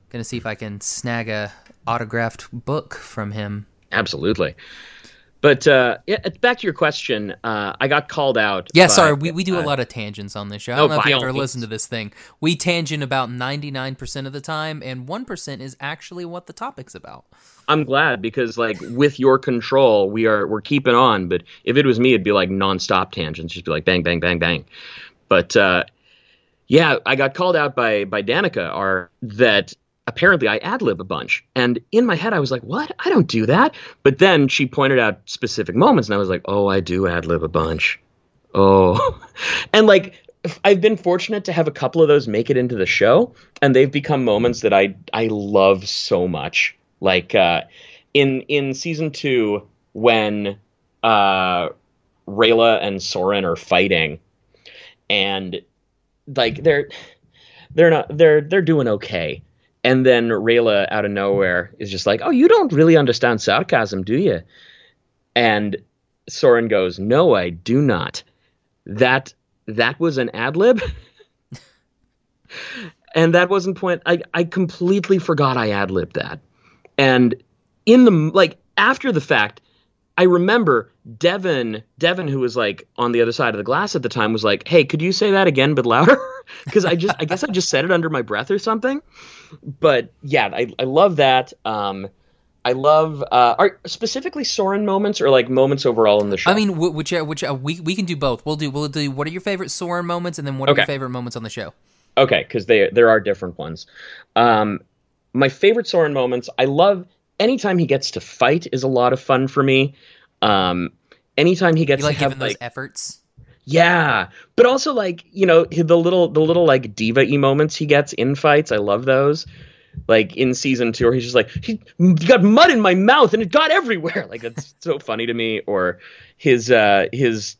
Gonna see if I can snag a autographed book from him. Absolutely. But uh, yeah, back to your question, uh, I got called out. Yeah, by- sorry, we, we do a uh, lot of tangents on this show. I don't know if you ever listen to this thing. We tangent about 99% of the time, and 1% is actually what the topic's about. I'm glad because like with your control, we are we're keeping on. But if it was me, it'd be like nonstop tangents, just be like bang, bang, bang, bang. But uh, yeah, I got called out by by Danica, our that apparently I ad lib a bunch, and in my head I was like, what? I don't do that. But then she pointed out specific moments, and I was like, oh, I do ad lib a bunch. Oh, and like I've been fortunate to have a couple of those make it into the show, and they've become moments that I I love so much. Like uh, in in season two, when uh, Rayla and Soren are fighting, and like they're they're not they're they're doing okay, and then Rayla out of nowhere is just like, "Oh, you don't really understand sarcasm, do you?" And Soren goes, "No, I do not." That that was an ad lib. and that wasn't point I, I completely forgot I ad libbed that. And in the like after the fact, I remember Devon Devon who was like on the other side of the glass at the time was like, "Hey, could you say that again but louder?" Cuz I just I guess I just said it under my breath or something. But yeah, I I love that. Um I love uh are specifically Soren moments or like moments overall in the show. I mean, wh- which, uh, which uh, we, we can do both. We'll do we'll do what are your favorite Soren moments, and then what are your favorite moments on the show? Okay, because they there are different ones. Um, my favorite Soren moments. I love anytime he gets to fight is a lot of fun for me. Um, anytime he gets You like to have giving those efforts? Yeah, but also like you know the little the little like diva e moments he gets in fights. I love those. Like in season two, where he's just like he got mud in my mouth and it got everywhere. Like that's so funny to me. Or his uh his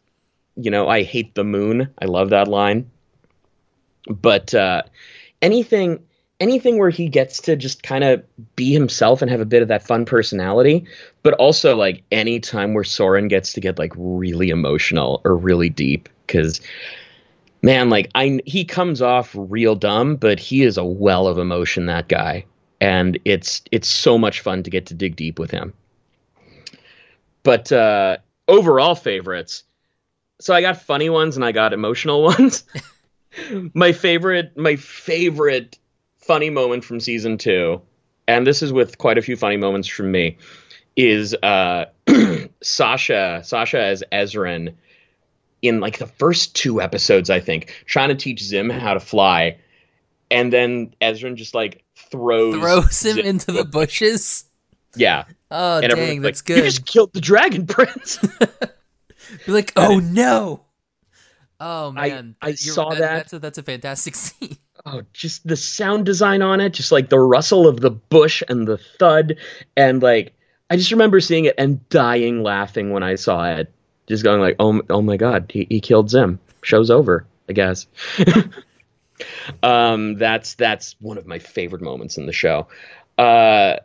you know I hate the moon. I love that line but uh, anything anything where he gets to just kind of be himself and have a bit of that fun personality but also like any time where soren gets to get like really emotional or really deep because man like i he comes off real dumb but he is a well of emotion that guy. And it's it's so much fun to get to dig deep with him. But uh overall favorites. So i got funny ones and i got emotional ones. My favorite my favorite funny moment from season two and this is with quite a few funny moments from me is uh sasha sasha as ezran in like the first two episodes i think trying to teach zym how to fly and then ezran just like throws Throws him Zym- into the bushes. yeah Oh and dang, that's like, good. you just killed the dragon prince Be like, oh no. Oh man, I You're- saw that. That's a, that's a fantastic scene. Oh, just the sound design on it, just like the rustle of the bush and the thud, and like I just remember seeing it and dying laughing when I saw it, just going like, oh, oh my god, he, he killed Zym. Show's over, I guess. um, that's that's one of my favorite moments in the show. Uh,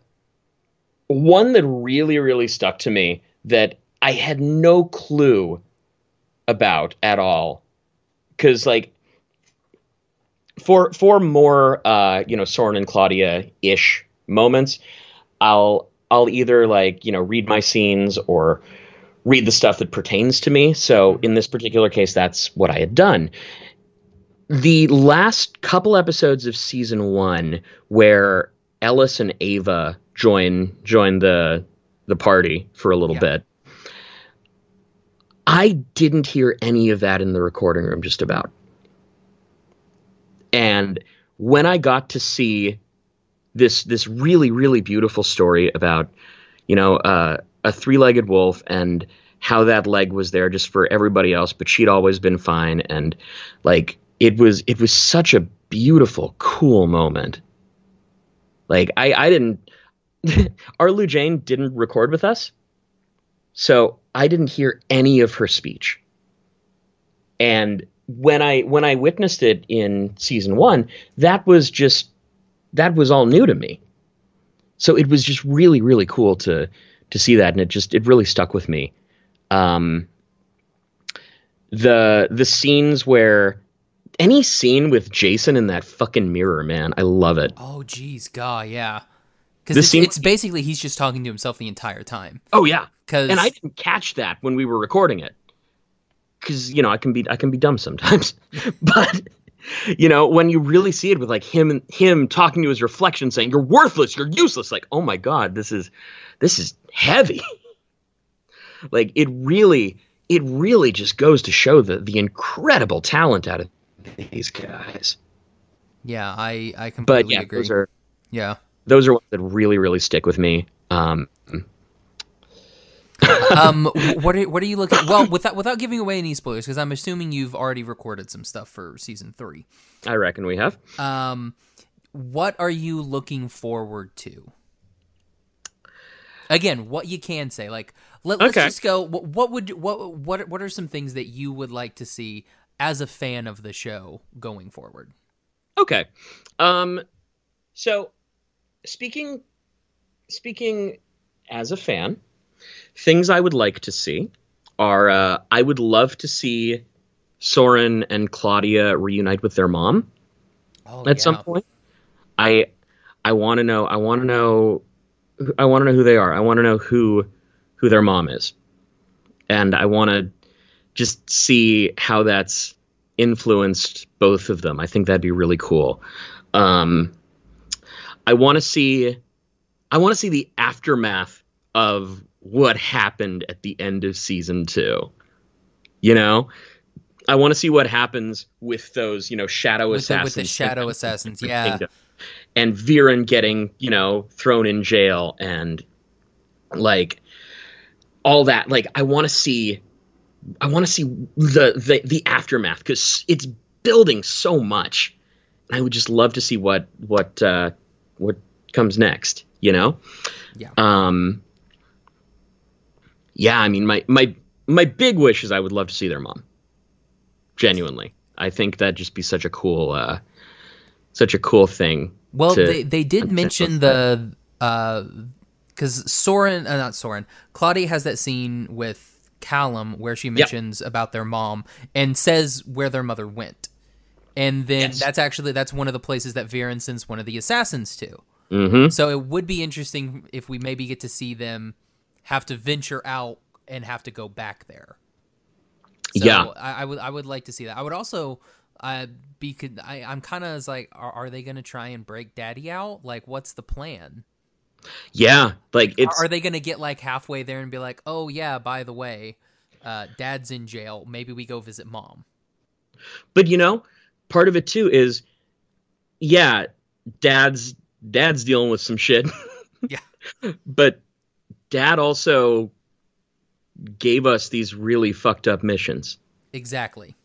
one that really really stuck to me that I had no clue about at all, because like for for more uh, you know Soren and Claudia ish moments, I'll I'll either like you know read my scenes or read the stuff that pertains to me. So in this particular case, that's what I had done. The last couple episodes of season one, where Ellis and Ava join join the the party for a little Yeah. bit. I didn't hear any of that in the recording room just about. And when I got to see this this really really beautiful story about you know uh, a three-legged wolf and how that leg was there just for everybody else but she'd always been fine. And like it was it was such a beautiful cool moment. Like i i didn't arlu jane didn't record with us so i didn't hear any of her speech. And when i when i witnessed it in season one that was just that was all new to me. So it was just really really cool to to see that and it just it really stuck with me. Um the the scenes where any scene with jason in that fucking mirror man i love it. Oh, geez, God, yeah. Because it's, scene- it's basically he's just talking to himself the entire time. oh yeah. Because and i didn't catch that when we were recording it because you know i can be i can be dumb sometimes but you know when you really see it with like him him talking to his reflection saying you're worthless you're useless like oh my god this is this is heavy like it really it really just goes to show the the incredible talent out of these guys yeah, I I completely but yeah agree. those are yeah. those are ones that really really stick with me um um, what are what are you looking? Well, without without giving away any spoilers, because I'm assuming you've already recorded some stuff for season three. i reckon we have Um, what are you looking forward to? Again, what you can say, like let, let's Okay. just go. What, what would what what what are some things that you would like to see as a fan of the show going forward? Okay. Um so speaking speaking as a fan, things I would like to see are uh I would love to see Soren and Claudia reunite with their mom Oh, at yeah. some point. I I want to know I want to know I want to know who they are. I want to know who who their mom is. And I want to just see how that's influenced both of them. I think that'd be really cool. Um I want to see I want to see the aftermath of what happened at the end of season 2. You know? I want to see what happens with those, you know, shadow with the, assassins. with the shadow assassins. Different Yeah. And Viren getting, you know, thrown in jail and like all that. Like I want to see I want to see the the the aftermath cuz it's building so much. And I would just love to see what what uh what comes next, you know? Yeah. Um Yeah, I mean my my my big wish is I would love to see their mom. Genuinely. I think that'd just be such a cool uh such a cool thing. Well, to- they they did mention the uh because Soren, uh, not Soren, Claudia has that scene with Callum where she mentions about their mom and says where their mother went, and then Yes. that's actually that's one of the places that Viren sends one of the assassins to. Mhm. So it would be interesting if we maybe get to see them have to venture out and have to go back there. So Yeah. I, I would I would like to see that. I would also uh, be I I'm kind of like are, are they going to try and break Daddy out? Like what's the plan? Yeah, like it's are they going to get like halfway there and be like, "Oh yeah, by the way, uh, Dad's in jail. Maybe we go visit Mom." but you know, part of it too is yeah, dad's dad's dealing with some shit. Yeah. but dad also gave us these really fucked up missions. Exactly.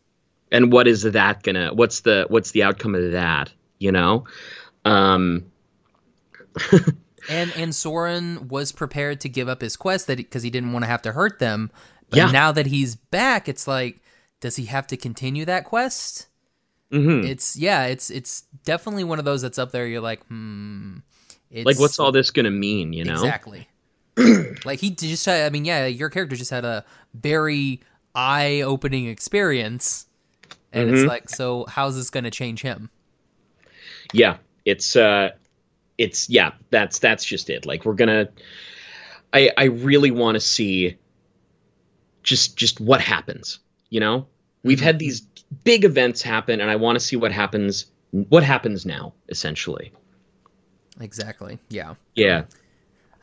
And what is that gonna what's the what's the outcome of that, you know? Um And and Soren was prepared to give up his quest that because he didn't want to have to hurt them. But Yeah. now that he's back, it's like, does he have to continue that quest? mhm. It's yeah, it's it's definitely one of those that's up there. You're like, hmm. It's, like what's all this gonna mean, you know? exactly? like he just had. I mean, yeah, your character just had a very eye-opening experience, and it's Mhm. like, so how's this going to change him? yeah, it's uh, it's yeah, that's that's just it. Like we're gonna, I I really want to see just just what happens. You know, we've Mm-hmm. had these big events happen, and I want to see what happens. What happens now, essentially? Exactly. Yeah. Yeah.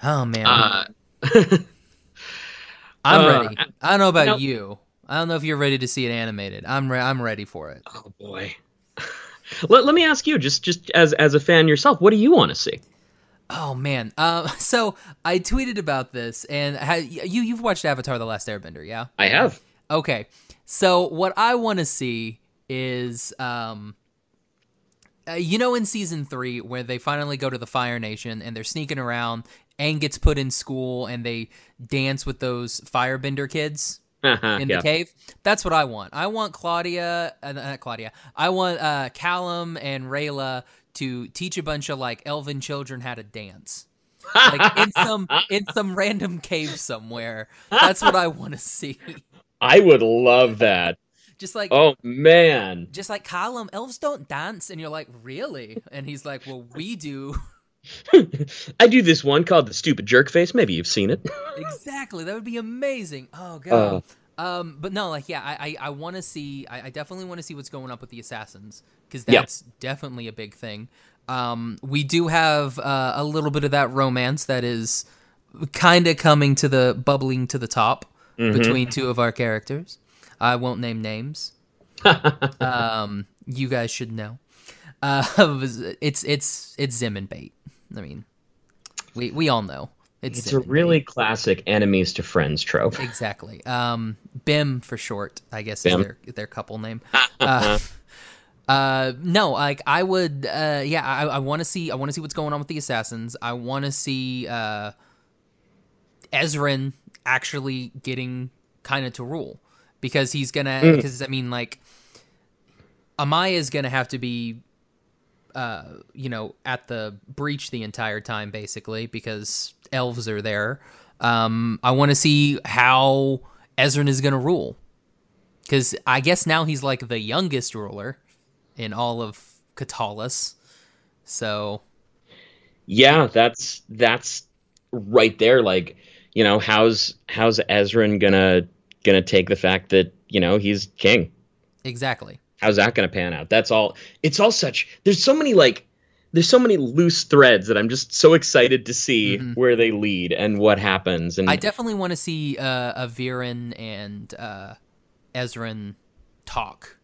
Oh man. Uh, I'm uh, ready. I don't know about no. you. I don't know if you're ready to see it animated. I'm re- I'm ready for it. oh boy. let, let me ask you, just just as as a fan yourself, what do you want to see? Oh man. Uh, so I tweeted about this, and ha- you you've watched Avatar: The Last Airbender, yeah? I have. Okay. So what I want to see is, um, uh, you know, in season three where they finally go to the Fire Nation and they're sneaking around. Aang gets put in school and they dance with those Firebender kids in yeah. the cave. That's what I want. I want Claudia, uh, not Claudia. I want uh, Callum and Rayla to teach a bunch of like elven children how to dance. like in some in some random cave somewhere. That's what I want to see. I would love that. Just like Oh man. just like Callum, elves don't dance, and you're like, really? And he's like, well, we do. I do this one called the stupid jerk face. Maybe you've seen it. exactly. That would be amazing. Oh Uh. god. um, but no, like yeah, I I, I want to see. I, I definitely want to see what's going up with the assassins because Yeah. that's definitely a big thing. Um, we do have uh, a little bit of that romance that is kind of coming to the bubbling to the top Mm-hmm. between two of our characters. I won't name names. um, you guys should know. Uh, it's it's it's Zym and Bait. I mean, we we all know it's, It's a really classic enemies to friends trope. exactly. Um, Bim for short, I guess Bim. is their their couple name. Uh, uh, no, like I would. Uh, yeah, I, I want to see. I want to see what's going on with the assassins. I want to see uh, Ezran actually getting kind of to rule because he's gonna. Mm. Because I mean, like Amaya is gonna have to be uh, you know, at the breach the entire time, basically, because elves are there. Um, I want to see how Ezran is going to rule. Because I guess now he's like the youngest ruler in all of Katolis. So, Yeah, that's that's right there. Like, you know, how's how's Ezran gonna gonna take the fact that you know he's king? exactly. How's that gonna pan out? That's all. It's all such. There's so many like. There's so many loose threads that I'm just so excited to see Mhm. where they lead and what happens. And I definitely want to see uh, a Viren and uh, Ezrin talk.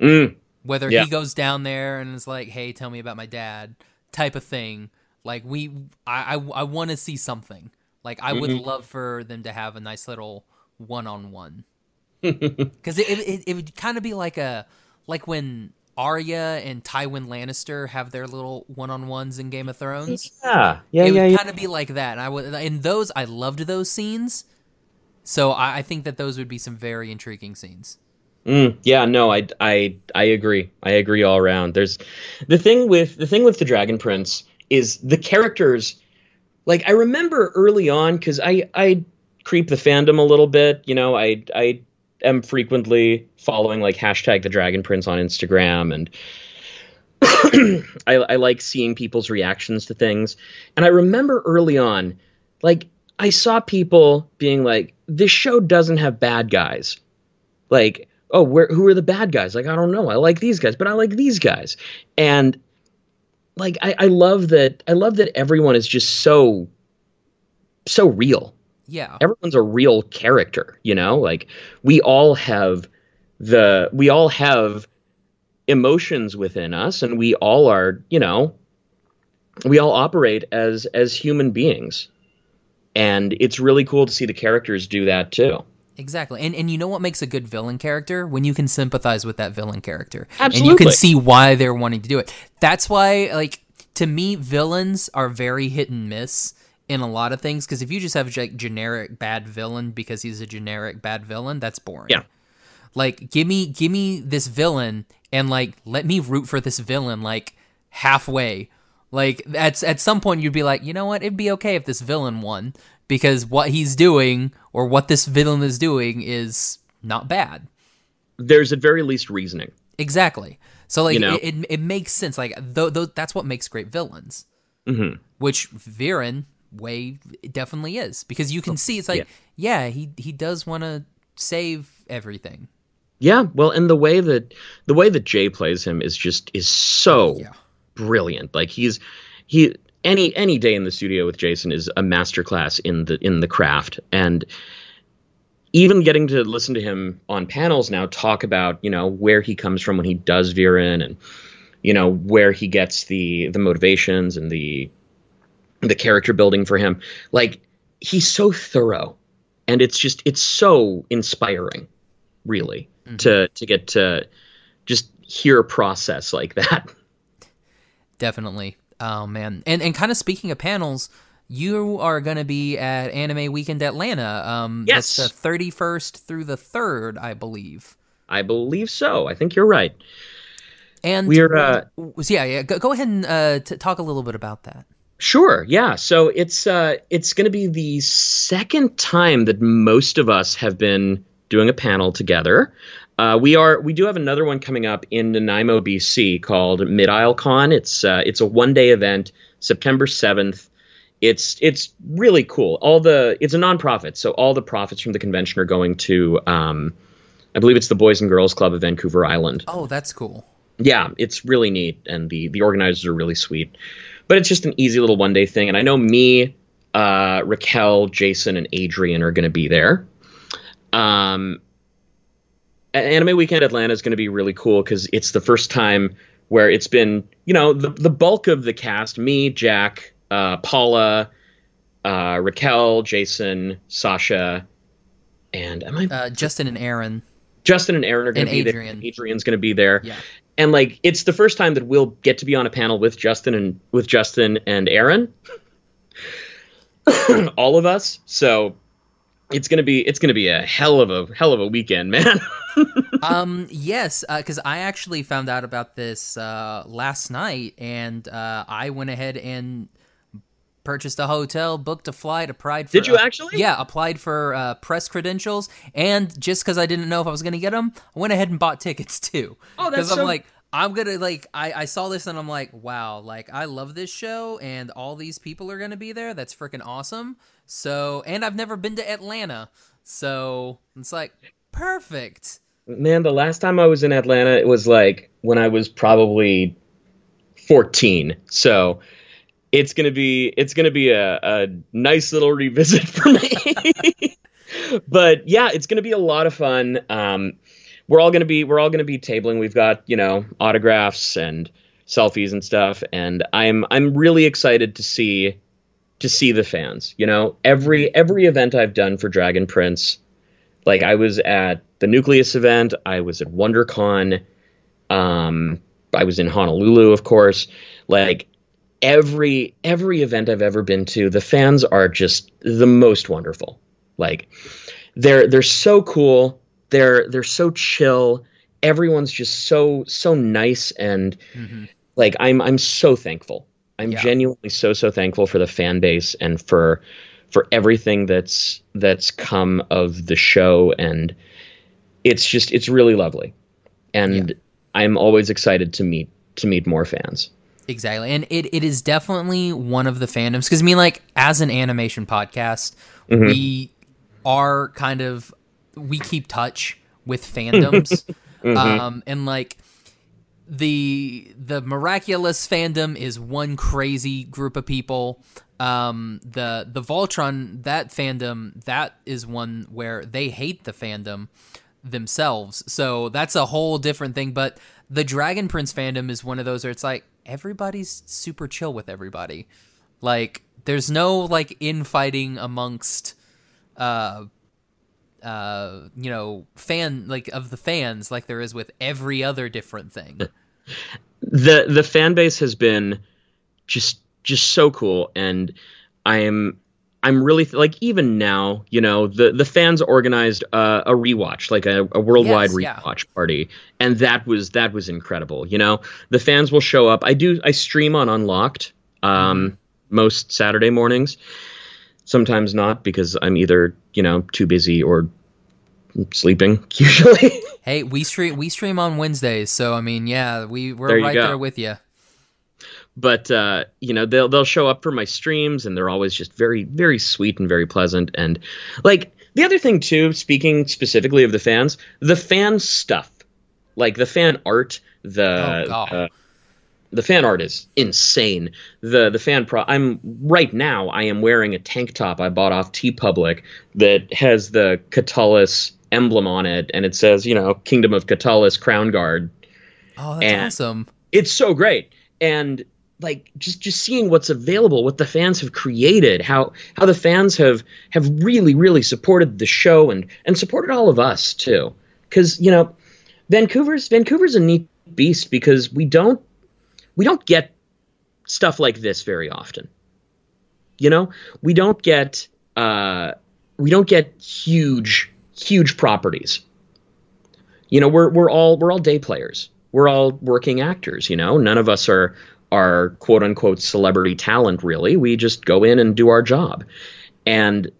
Mm, whether Yeah. he goes down there and is like, "Hey, tell me about my dad," type of thing. Like we, I, I, I want to see something. Like I would Mhm. love for them to have a nice little one-on-one, because it, it, it would kind of be like a, like when Arya and Tywin Lannister have their little one-on-ones in Game of Thrones. yeah, yeah, it yeah, would yeah. kind of be like that. And I would in those. I loved those scenes. So I, I think that those would be some very intriguing scenes. Mm, yeah, no, I, I, I agree. I agree all around. There's the thing with the thing with the Dragon Prince is the characters. Like I remember early on because I, I creep the fandom a little bit. You know, I, I am frequently following like hashtag the Dragon Prince on Instagram, and I, I like seeing people's reactions to things. And I remember early on, like I saw people being like, "This show doesn't have bad guys." Like, oh, where who are the bad guys? Like, I don't know. I like these guys, but I like these guys. And like I, I love that I love that everyone is just so so real. Yeah. Everyone's a real character, you know? Like we all have the we all have emotions within us and we all are, you know, we all operate as as human beings. And it's really cool to see the characters do that too. Exactly. And and you know what makes a good villain character? When you can sympathize with that villain character. And you can see why they're wanting to do it. That's why like to me villains are very hit and miss in a lot of things because if you just have like generic bad villain because he's a generic bad villain, that's boring. Yeah. Like give me give me this villain and like let me root for this villain like halfway. Like at at some point you'd be like, "You know what? It'd be okay if this villain won because what he's doing or what this villain is doing is not bad." There's at very least reasoning. Exactly. So like You know? it, it, it makes sense. Like though, though that's what makes great villains. Mhm. Which Viren way definitely is because you Oh, can see it's like yeah, he he does want to save everything. Yeah, well, and the way that the way that Jay plays him is just is so Yeah. brilliant. Like he's he any any day in the studio with Jason is a masterclass in the in the craft and even getting to listen to him on panels now talk about, you know, where he comes from when he does Viren and you know, where he gets the the motivations and the the character building for him. Like he's so thorough and it's just it's so inspiring really to to get to just hear a process like that. Definitely. Oh man. And and kind of speaking of panels, you are going to be at Anime Weekend Atlanta. Um Yes. that's the 31st through the 3rd, I believe. I believe so. I think you're right. And We're uh yeah, yeah, go, go ahead and uh t- talk a little bit about that. Sure, yeah. So it's uh it's going to be the second time that most of us have been doing a panel together. Uh, we are we do have another one coming up in Nanaimo, BC called Mid Isle Con. It's uh, it's a one day event, September seventh. It's it's really cool. All the it's a nonprofit, so all the profits from the convention are going to um, I believe it's the Boys and Girls Club of Vancouver Island Oh, that's cool. yeah, it's really neat, and the the organizers are really sweet. But it's just an easy little one day thing, and I know me, uh, Raquel, Jason, and Adrian are going to be there. Um, Anime Weekend Atlanta is going to be really cool because it's the first time where it's been, you know, the the bulk of the cast, me, Jack, uh, Paula, uh, Raquel, Jason, Sasha, and am I Uh Justin and Aaron. Justin and Aaron are going to be Adrian. there. Adrian's going to be there Yeah. And like it's the first time that we'll get to be on a panel with Justin and with Justin and Aaron, all of us. So it's gonna be it's gonna be a hell of a hell of a weekend, man. um yes because i actually found out about this uh last night and uh i went ahead and purchased a hotel booked a flight applied for Did you uh, actually? yeah applied for uh press credentials and just because i didn't know if i was gonna get them i went ahead and bought tickets too. Oh, that's Because i'm like i'm gonna like I, I saw this and i'm like wow like i love this show and all these people are gonna be there. That's freaking awesome. So and i've never been to atlanta. So it's like perfect. Man, the last time I was in Atlanta, it was like when I was probably fourteen. So it's gonna be it's gonna be a, a nice little revisit for me. but yeah, it's gonna be a lot of fun. Um, we're all gonna be we're all gonna be tabling. We've got you know autographs and selfies and stuff, and I'm I'm really excited to see to see the fans. You know, every every event I've done for Dragon Prince, like I was at the Nucleus event, I was at WonderCon, um, I was in Honolulu, of course. Like every every event I've ever been to, the fans are just the most wonderful. Like they're they're so cool. They're they're so chill. Everyone's just so so nice and Mhm. like I'm I'm so thankful. I'm Yeah. genuinely so so thankful for the fan base and for for everything that's that's come of the show and it's just it's really lovely. And I'm always excited to meet to meet more fans. Exactly. And it, it is definitely one of the fandoms. Because, I mean, like, as an animation podcast, Mm-hmm. we are kind of, we keep touch with fandoms. Mm-hmm. um, and, like, the the miraculous fandom is one crazy group of people um the the voltron that fandom that is one where they hate the fandom themselves so that's a whole different thing but the dragon prince fandom is one of those where it's like everybody's super chill with everybody. Like there's no like infighting amongst uh uh you know fan like of the fans like there is with every other different thing. The the fan base has been just just so cool and i'm i'm really like even now you know the the fans organized uh, a rewatch like a, a worldwide Yes, yeah. rewatch party and that was that was incredible you know the fans will show up i do i stream on unlocked um most saturday mornings sometimes not because i'm either you know too busy or sleeping usually. Hey, we stream we stream on Wednesdays, so I mean, yeah, we we're right go. there with you. But uh, you know they'll they'll show up for my streams and they're always just very very sweet and very pleasant. And like the other thing too speaking specifically of the fans the fan stuff like the fan art the Oh, uh, the fan art is insane. The the fan pro i'm right now i am wearing a tank top i bought off TeePublic that has the Katolis emblem on it and it says you know kingdom of Katolis crown guard. Oh, that's And- awesome. it's so great. And like just just seeing what's available what the fans have created how how the fans have have really really supported the show and and supported all of us too. Cuz you know Vancouver's Vancouver's a neat beast because we don't we don't get stuff like this very often. You know we don't get uh we don't get huge huge properties. You know we're we're all we're all day players. We're all working actors you know. None of us are are quote unquote celebrity talent really we just go in and do our job and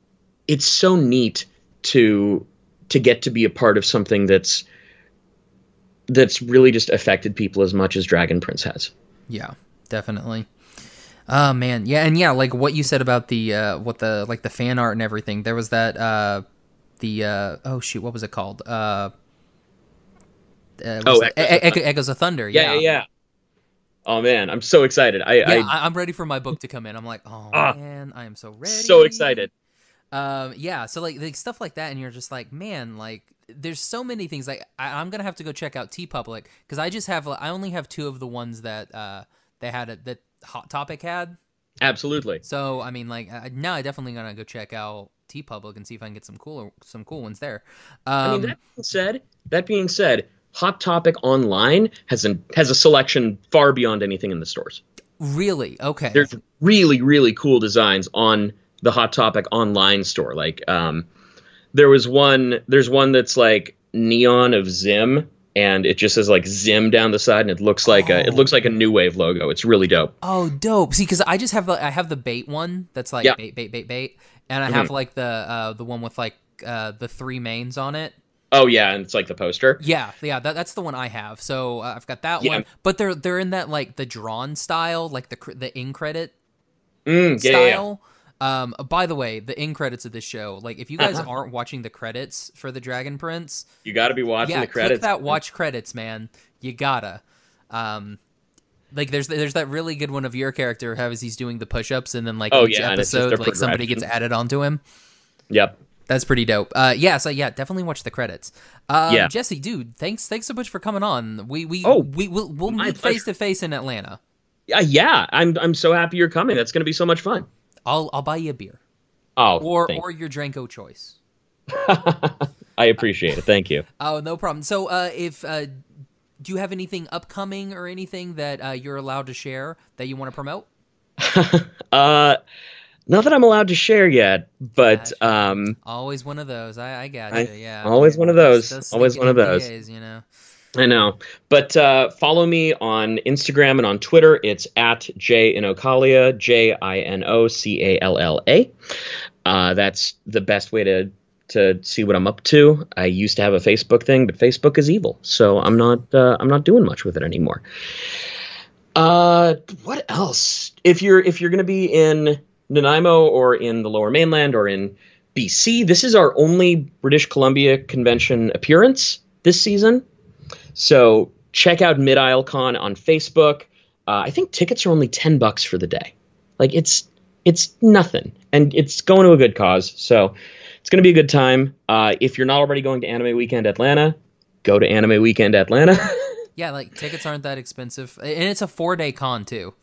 it's so neat to to get to be a part of something that's that's really just affected people as much as dragon prince has Yeah, definitely. Oh man, yeah, and yeah, like what you said about the uh what the like the fan art and everything. There was that uh the uh oh shoot, what was it called? Uh, uh Oh? Echoes of E- E- Echoes of Thunder. Yeah, yeah, yeah. Oh man i'm so excited i, Yeah, I I'm ready for my book to come in. I'm like, oh Ah, man, I am so ready. so excited Um, yeah, so like, like stuff like that, and you're just like, man, like there's so many things. Like I, I'm gonna have to go check out TeePublic because I just have I only have two of the ones that uh they had a, that Hot Topic had. absolutely So I mean, like I, now I definitely gonna go check out TeePublic and see if I can get some cooler some cool ones there. Um, I mean, that being said, that being said, Hot Topic online has an has a selection far beyond anything in the stores. really okay. There's really really cool designs on the Hot Topic online store. Like, um, there was one. There's one that's like neon of Zym, and it just says like Zym down the side, and it looks like a it Oh. looks like a new wave logo. It's really dope. Oh, dope! See, because I just have the I have the bait one that's like Yeah. Mm-hmm. bait, bait, bait, bait, and I have like the uh the one with like uh the three mains on it. Oh yeah, and it's like the poster. Yeah, yeah, that, that's the one I have. So uh, I've got that Yeah. one, but they're they're in that like the drawn style, like the the in credit Mm, yeah, yeah, yeah. style. Um, by the way, the in credits of this show, like if you guys Uh-huh. aren't watching the credits for the Dragon Prince, You got to be watching yeah, the credits. click that watch credits, man. You gotta. Um, like there's there's that really good one of your character how is he's doing the push-ups and then like Oh, each yeah, and it's just episode like somebody gets added onto him. Yep. That's pretty dope. Uh, yeah, so yeah, definitely watch the credits. Um, Yeah. Jesse, dude, thanks thanks so much for coming on. We we Oh, we will we'll meet face to face in Atlanta. Yeah, yeah. I'm I'm so happy you're coming. That's going to be so much fun. I'll I'll buy you a beer Oh, or thank- or your Dranko choice. I appreciate it. Thank you. Oh, no problem. So, uh, if uh, do you have anything upcoming or anything that uh, you're allowed to share that you want to promote? uh, not that I'm allowed to share yet, but Gotcha. um, Always one of those. I, I got you. Yeah. always one of those. Always one of those. NDAs, you know. I know. But uh, follow me on Instagram and on Twitter. It's at J Inocalla, J I N O C A L L A. Uh, that's the best way to to see what I'm up to. I used to have a Facebook thing, but Facebook is evil, so I'm not uh, I'm not doing much with it anymore. Uh, what else? If you're if you're gonna be in Nanaimo or in the Lower Mainland or in BC, this is our only British Columbia convention appearance this season. So check out Mid Isle Con on Facebook. Uh, I think tickets are only ten bucks for the day. Like it's it's nothing, and it's going to a good cause. So it's going to be a good time. Uh, if you're not already going to Anime Weekend Atlanta, go to Anime Weekend Atlanta. Yeah, like tickets aren't that expensive, and it's a four day con too.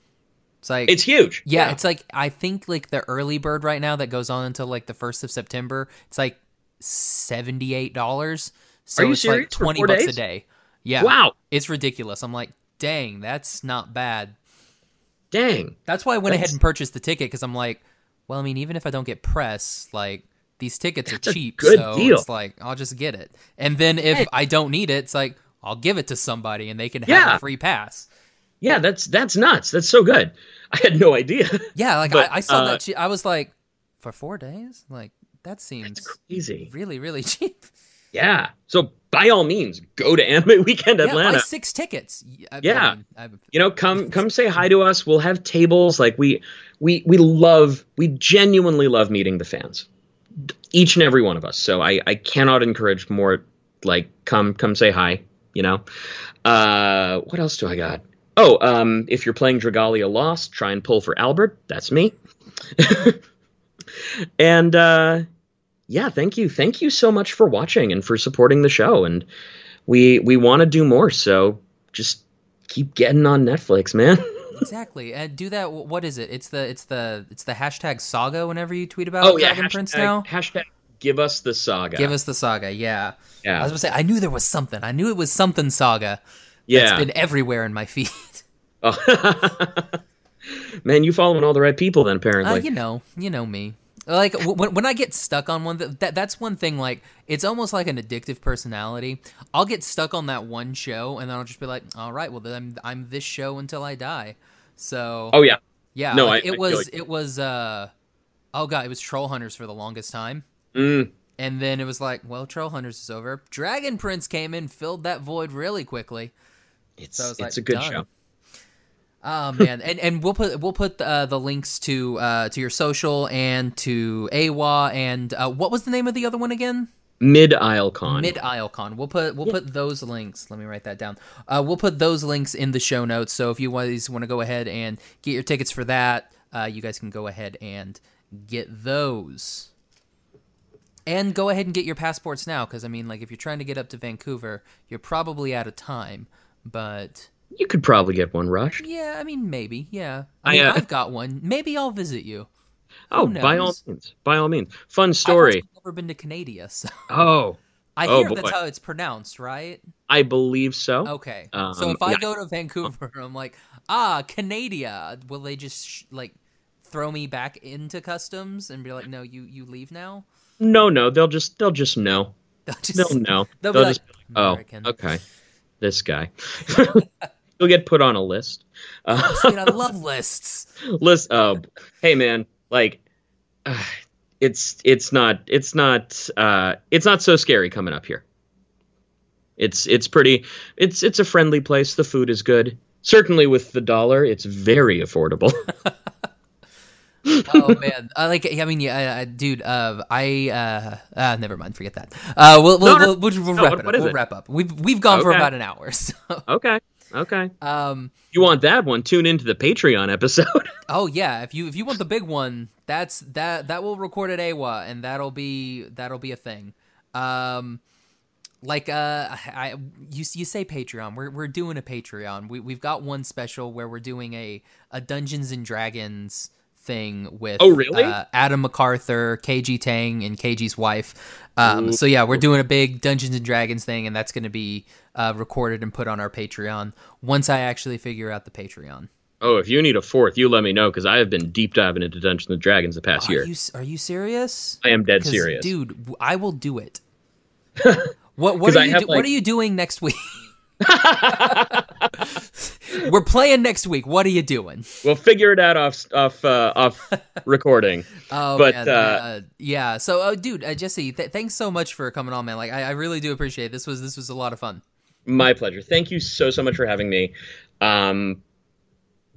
It's like it's huge. yeah, it's like I think like the early bird right now that goes on until like the first of September. It's like seventy eight dollars. So Are you it's like serious? For twenty bucks a day. Yeah, wow. it's ridiculous. I'm like, dang, that's not bad. Dang. That's why I went ahead and purchased the ticket because I'm like, well, I mean, even if I don't get press, like these tickets are That's a cheap, good so deal. it's like I'll just get it. And then if Hey. I don't need it, it's like I'll give it to somebody and they can have Yeah. a free pass. Yeah, that's that's nuts. That's so good. I had no idea. Yeah, like But, I, I saw uh, that. I was like, for four days, like that seems crazy. really, really cheap. Yeah. So by all means, go to Anime Weekend Atlanta. Yeah, buy six tickets. I- I Yeah. mean, I- you know come come say hi to us we'll have tables like we we we love we genuinely love meeting the fans each and every one of us so i i cannot encourage more like come come say hi you know uh what else do i got oh um if you're playing dragalia lost try and pull for albert that's me and uh yeah thank you thank you so much for watching and for supporting the show and we we want to do more so just keep getting on netflix man exactly. And do that. What is it? It's the it's the it's the hashtag saga. Whenever you tweet about oh yeah Dragon Prince now, hashtag give us the saga give us the saga. Yeah. Yeah. I was gonna say I knew there was something. I knew it was something saga. yeah It's been everywhere in my feed. Oh. man you following all the right people then Uh, apparently you know, you know me. Like w- when when I get stuck on one, th- that that's one thing. Like it's almost like an addictive personality. I'll get stuck on that one show, and then I'll just be like, "All right, well then I'm, I'm this show until I die." So oh yeah yeah, no, like, I- I it feel was like- it was uh oh god, it was Troll Hunters for the longest time. mm, And then it was like, well, Troll Hunters is over. Dragon Prince came in, filled that void really quickly. it's So it's like, a good done. show Oh man, and and we'll put we'll put uh, the links to uh, to your social and to AWA and uh, what was the name of the other one again? mid aisle con Mid Islecon. We'll put we'll put those links. Let me write that down. Uh, we'll put those links in the show notes. So if you guys want to go ahead and get your tickets for that, uh, you guys can go ahead and get those. And go ahead and get your passports now, because I mean, like, if you're trying to get up to Vancouver, you're probably out of time. But you could probably get one rushed yeah, I mean, maybe. Yeah, I, I mean, uh, I've got one. Maybe I'll visit you. oh by all means by all means fun I've story never been to Canada, so oh I Oh, hear boy. that's how it's pronounced, right? i believe so Okay. so Um, if I yeah. go to Vancouver, I'm like, ah, Canada. Will they just sh- like throw me back into customs and be like, no, you you leave now? no no they'll just they'll just know They'll just they'll know they'll they'll be just like, be like, oh American. okay this guy you'll get put on a list uh, Dude, I love lists. list uh, hey man like uh, it's it's not it's not uh it's not so scary coming up here it's it's pretty it's it's a friendly place the food is good certainly with the dollar it's very affordable oh man, I like. I mean, yeah, uh, dude. Uh, I uh, uh, never mind. Forget that. Uh, we'll we'll, No, no, we'll, we'll, we'll no, wrap it up. We'll it? wrap up. We've we've gone for about an hour. So, okay okay um, you want that one tune into the patreon episode oh yeah, if you if you want the big one, that's that that will record at AWA, and that'll be that'll be a thing. Um, like uh, I you you say Patreon. We're we're doing a Patreon. We we've got one special where we're doing a a Dungeons and Dragons thing with Oh, really? uh, Adam McArthur, KG Tang, and KG's wife. Um, so yeah, we're doing a big Dungeons and Dragons thing, and that's going to be uh, recorded and put on our Patreon once I actually figure out the Patreon. oh if you need a fourth you let me know because i have been deep diving into dungeons and dragons the past Are year you are you serious? i am dead serious dude. I will do it. what what are I you have, do- what are you doing next week? We're playing next week. What are you doing? we'll figure it out off off uh, off recording Oh, But, man, uh, uh, yeah. So, oh, dude, uh, Jesse, th- thanks so much for coming on, man. Like, I, I really do appreciate it. this. Was this was a lot of fun. My pleasure. Thank you so so much for having me. Um,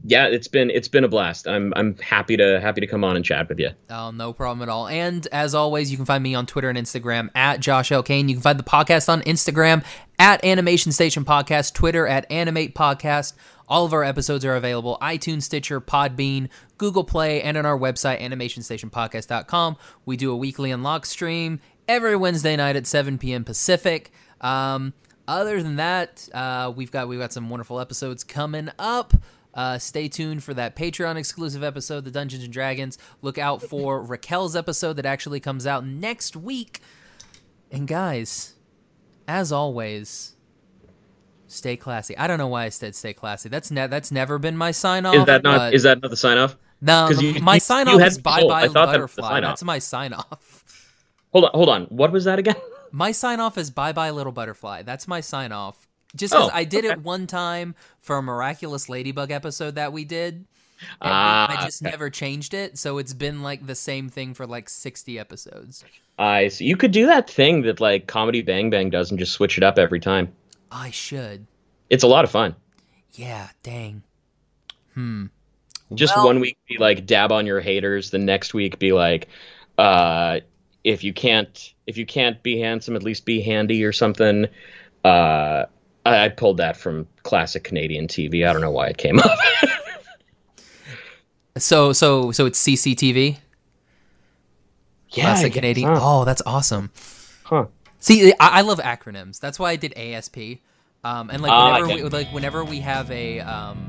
yeah, it's been it's been a blast. I'm I'm happy to happy to come on and chat with you. Oh, no problem at all. And as always, you can find me on Twitter and Instagram at Josh L. Kane. You can find the podcast on Instagram at Animation Station Podcast, Twitter at Animate Podcast. All of our episodes are available iTunes, Stitcher, Podbean, Google Play, and on our website, animationstationpodcast.com. We do a weekly unlock stream every Wednesday night at 7 p.m. Pacific. Um, other than that, uh, we've got we've got some wonderful episodes coming up. Uh, stay tuned for that Patreon exclusive episode, the Dungeons and Dragons. Look out for Raquel's episode that actually comes out next week. And guys, as always, stay classy. I don't know why I said stay classy. That's ne- that's never been my sign off. Is that not is that not the sign off? no? you- my sign off is bye bye thought that butterfly. That's my sign off. Hold on, hold on. What was that again? My sign off is bye bye little butterfly. That's my sign off. Just because Oh, I did okay. it one time for a miraculous ladybug episode that we did, Ah, I just okay. never changed it, so it's been like the same thing for like 60 episodes. I see. You could do that thing that like Comedy Bang Bang does and just switch it up every time. I should. It's a lot of fun. Yeah, dang. Hmm. Just Well- one week be like dab on your haters, the next week be like, uh, if you can't if you can't be handsome, at least be handy or something. Uh, I, I pulled that from classic Canadian TV. I don't know why it came up. So so so it's CCTV, yeah, classic Canadian. huh. Oh, that's awesome. Huh. See, I, I love acronyms. That's why I did ASP. Um, and like Ah, whenever okay. we, like whenever we have a um,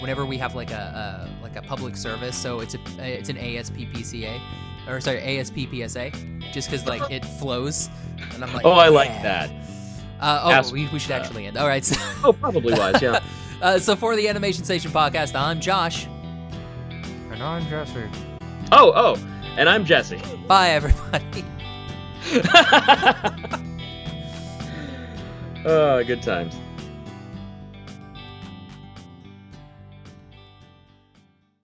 whenever we have like a, a like a public service, so it's a it's an ASP PCA or sorry ASP PSA, just because like it flows. And I'm like, Oh, I like that. Uh, oh, Ask- we, we should actually end. All right. So, Oh, probably was. Yeah. uh, so for the Animation Station podcast, I'm Josh. And I'm Jesse. oh, oh, and I'm Jesse. Bye, everybody. oh, good times.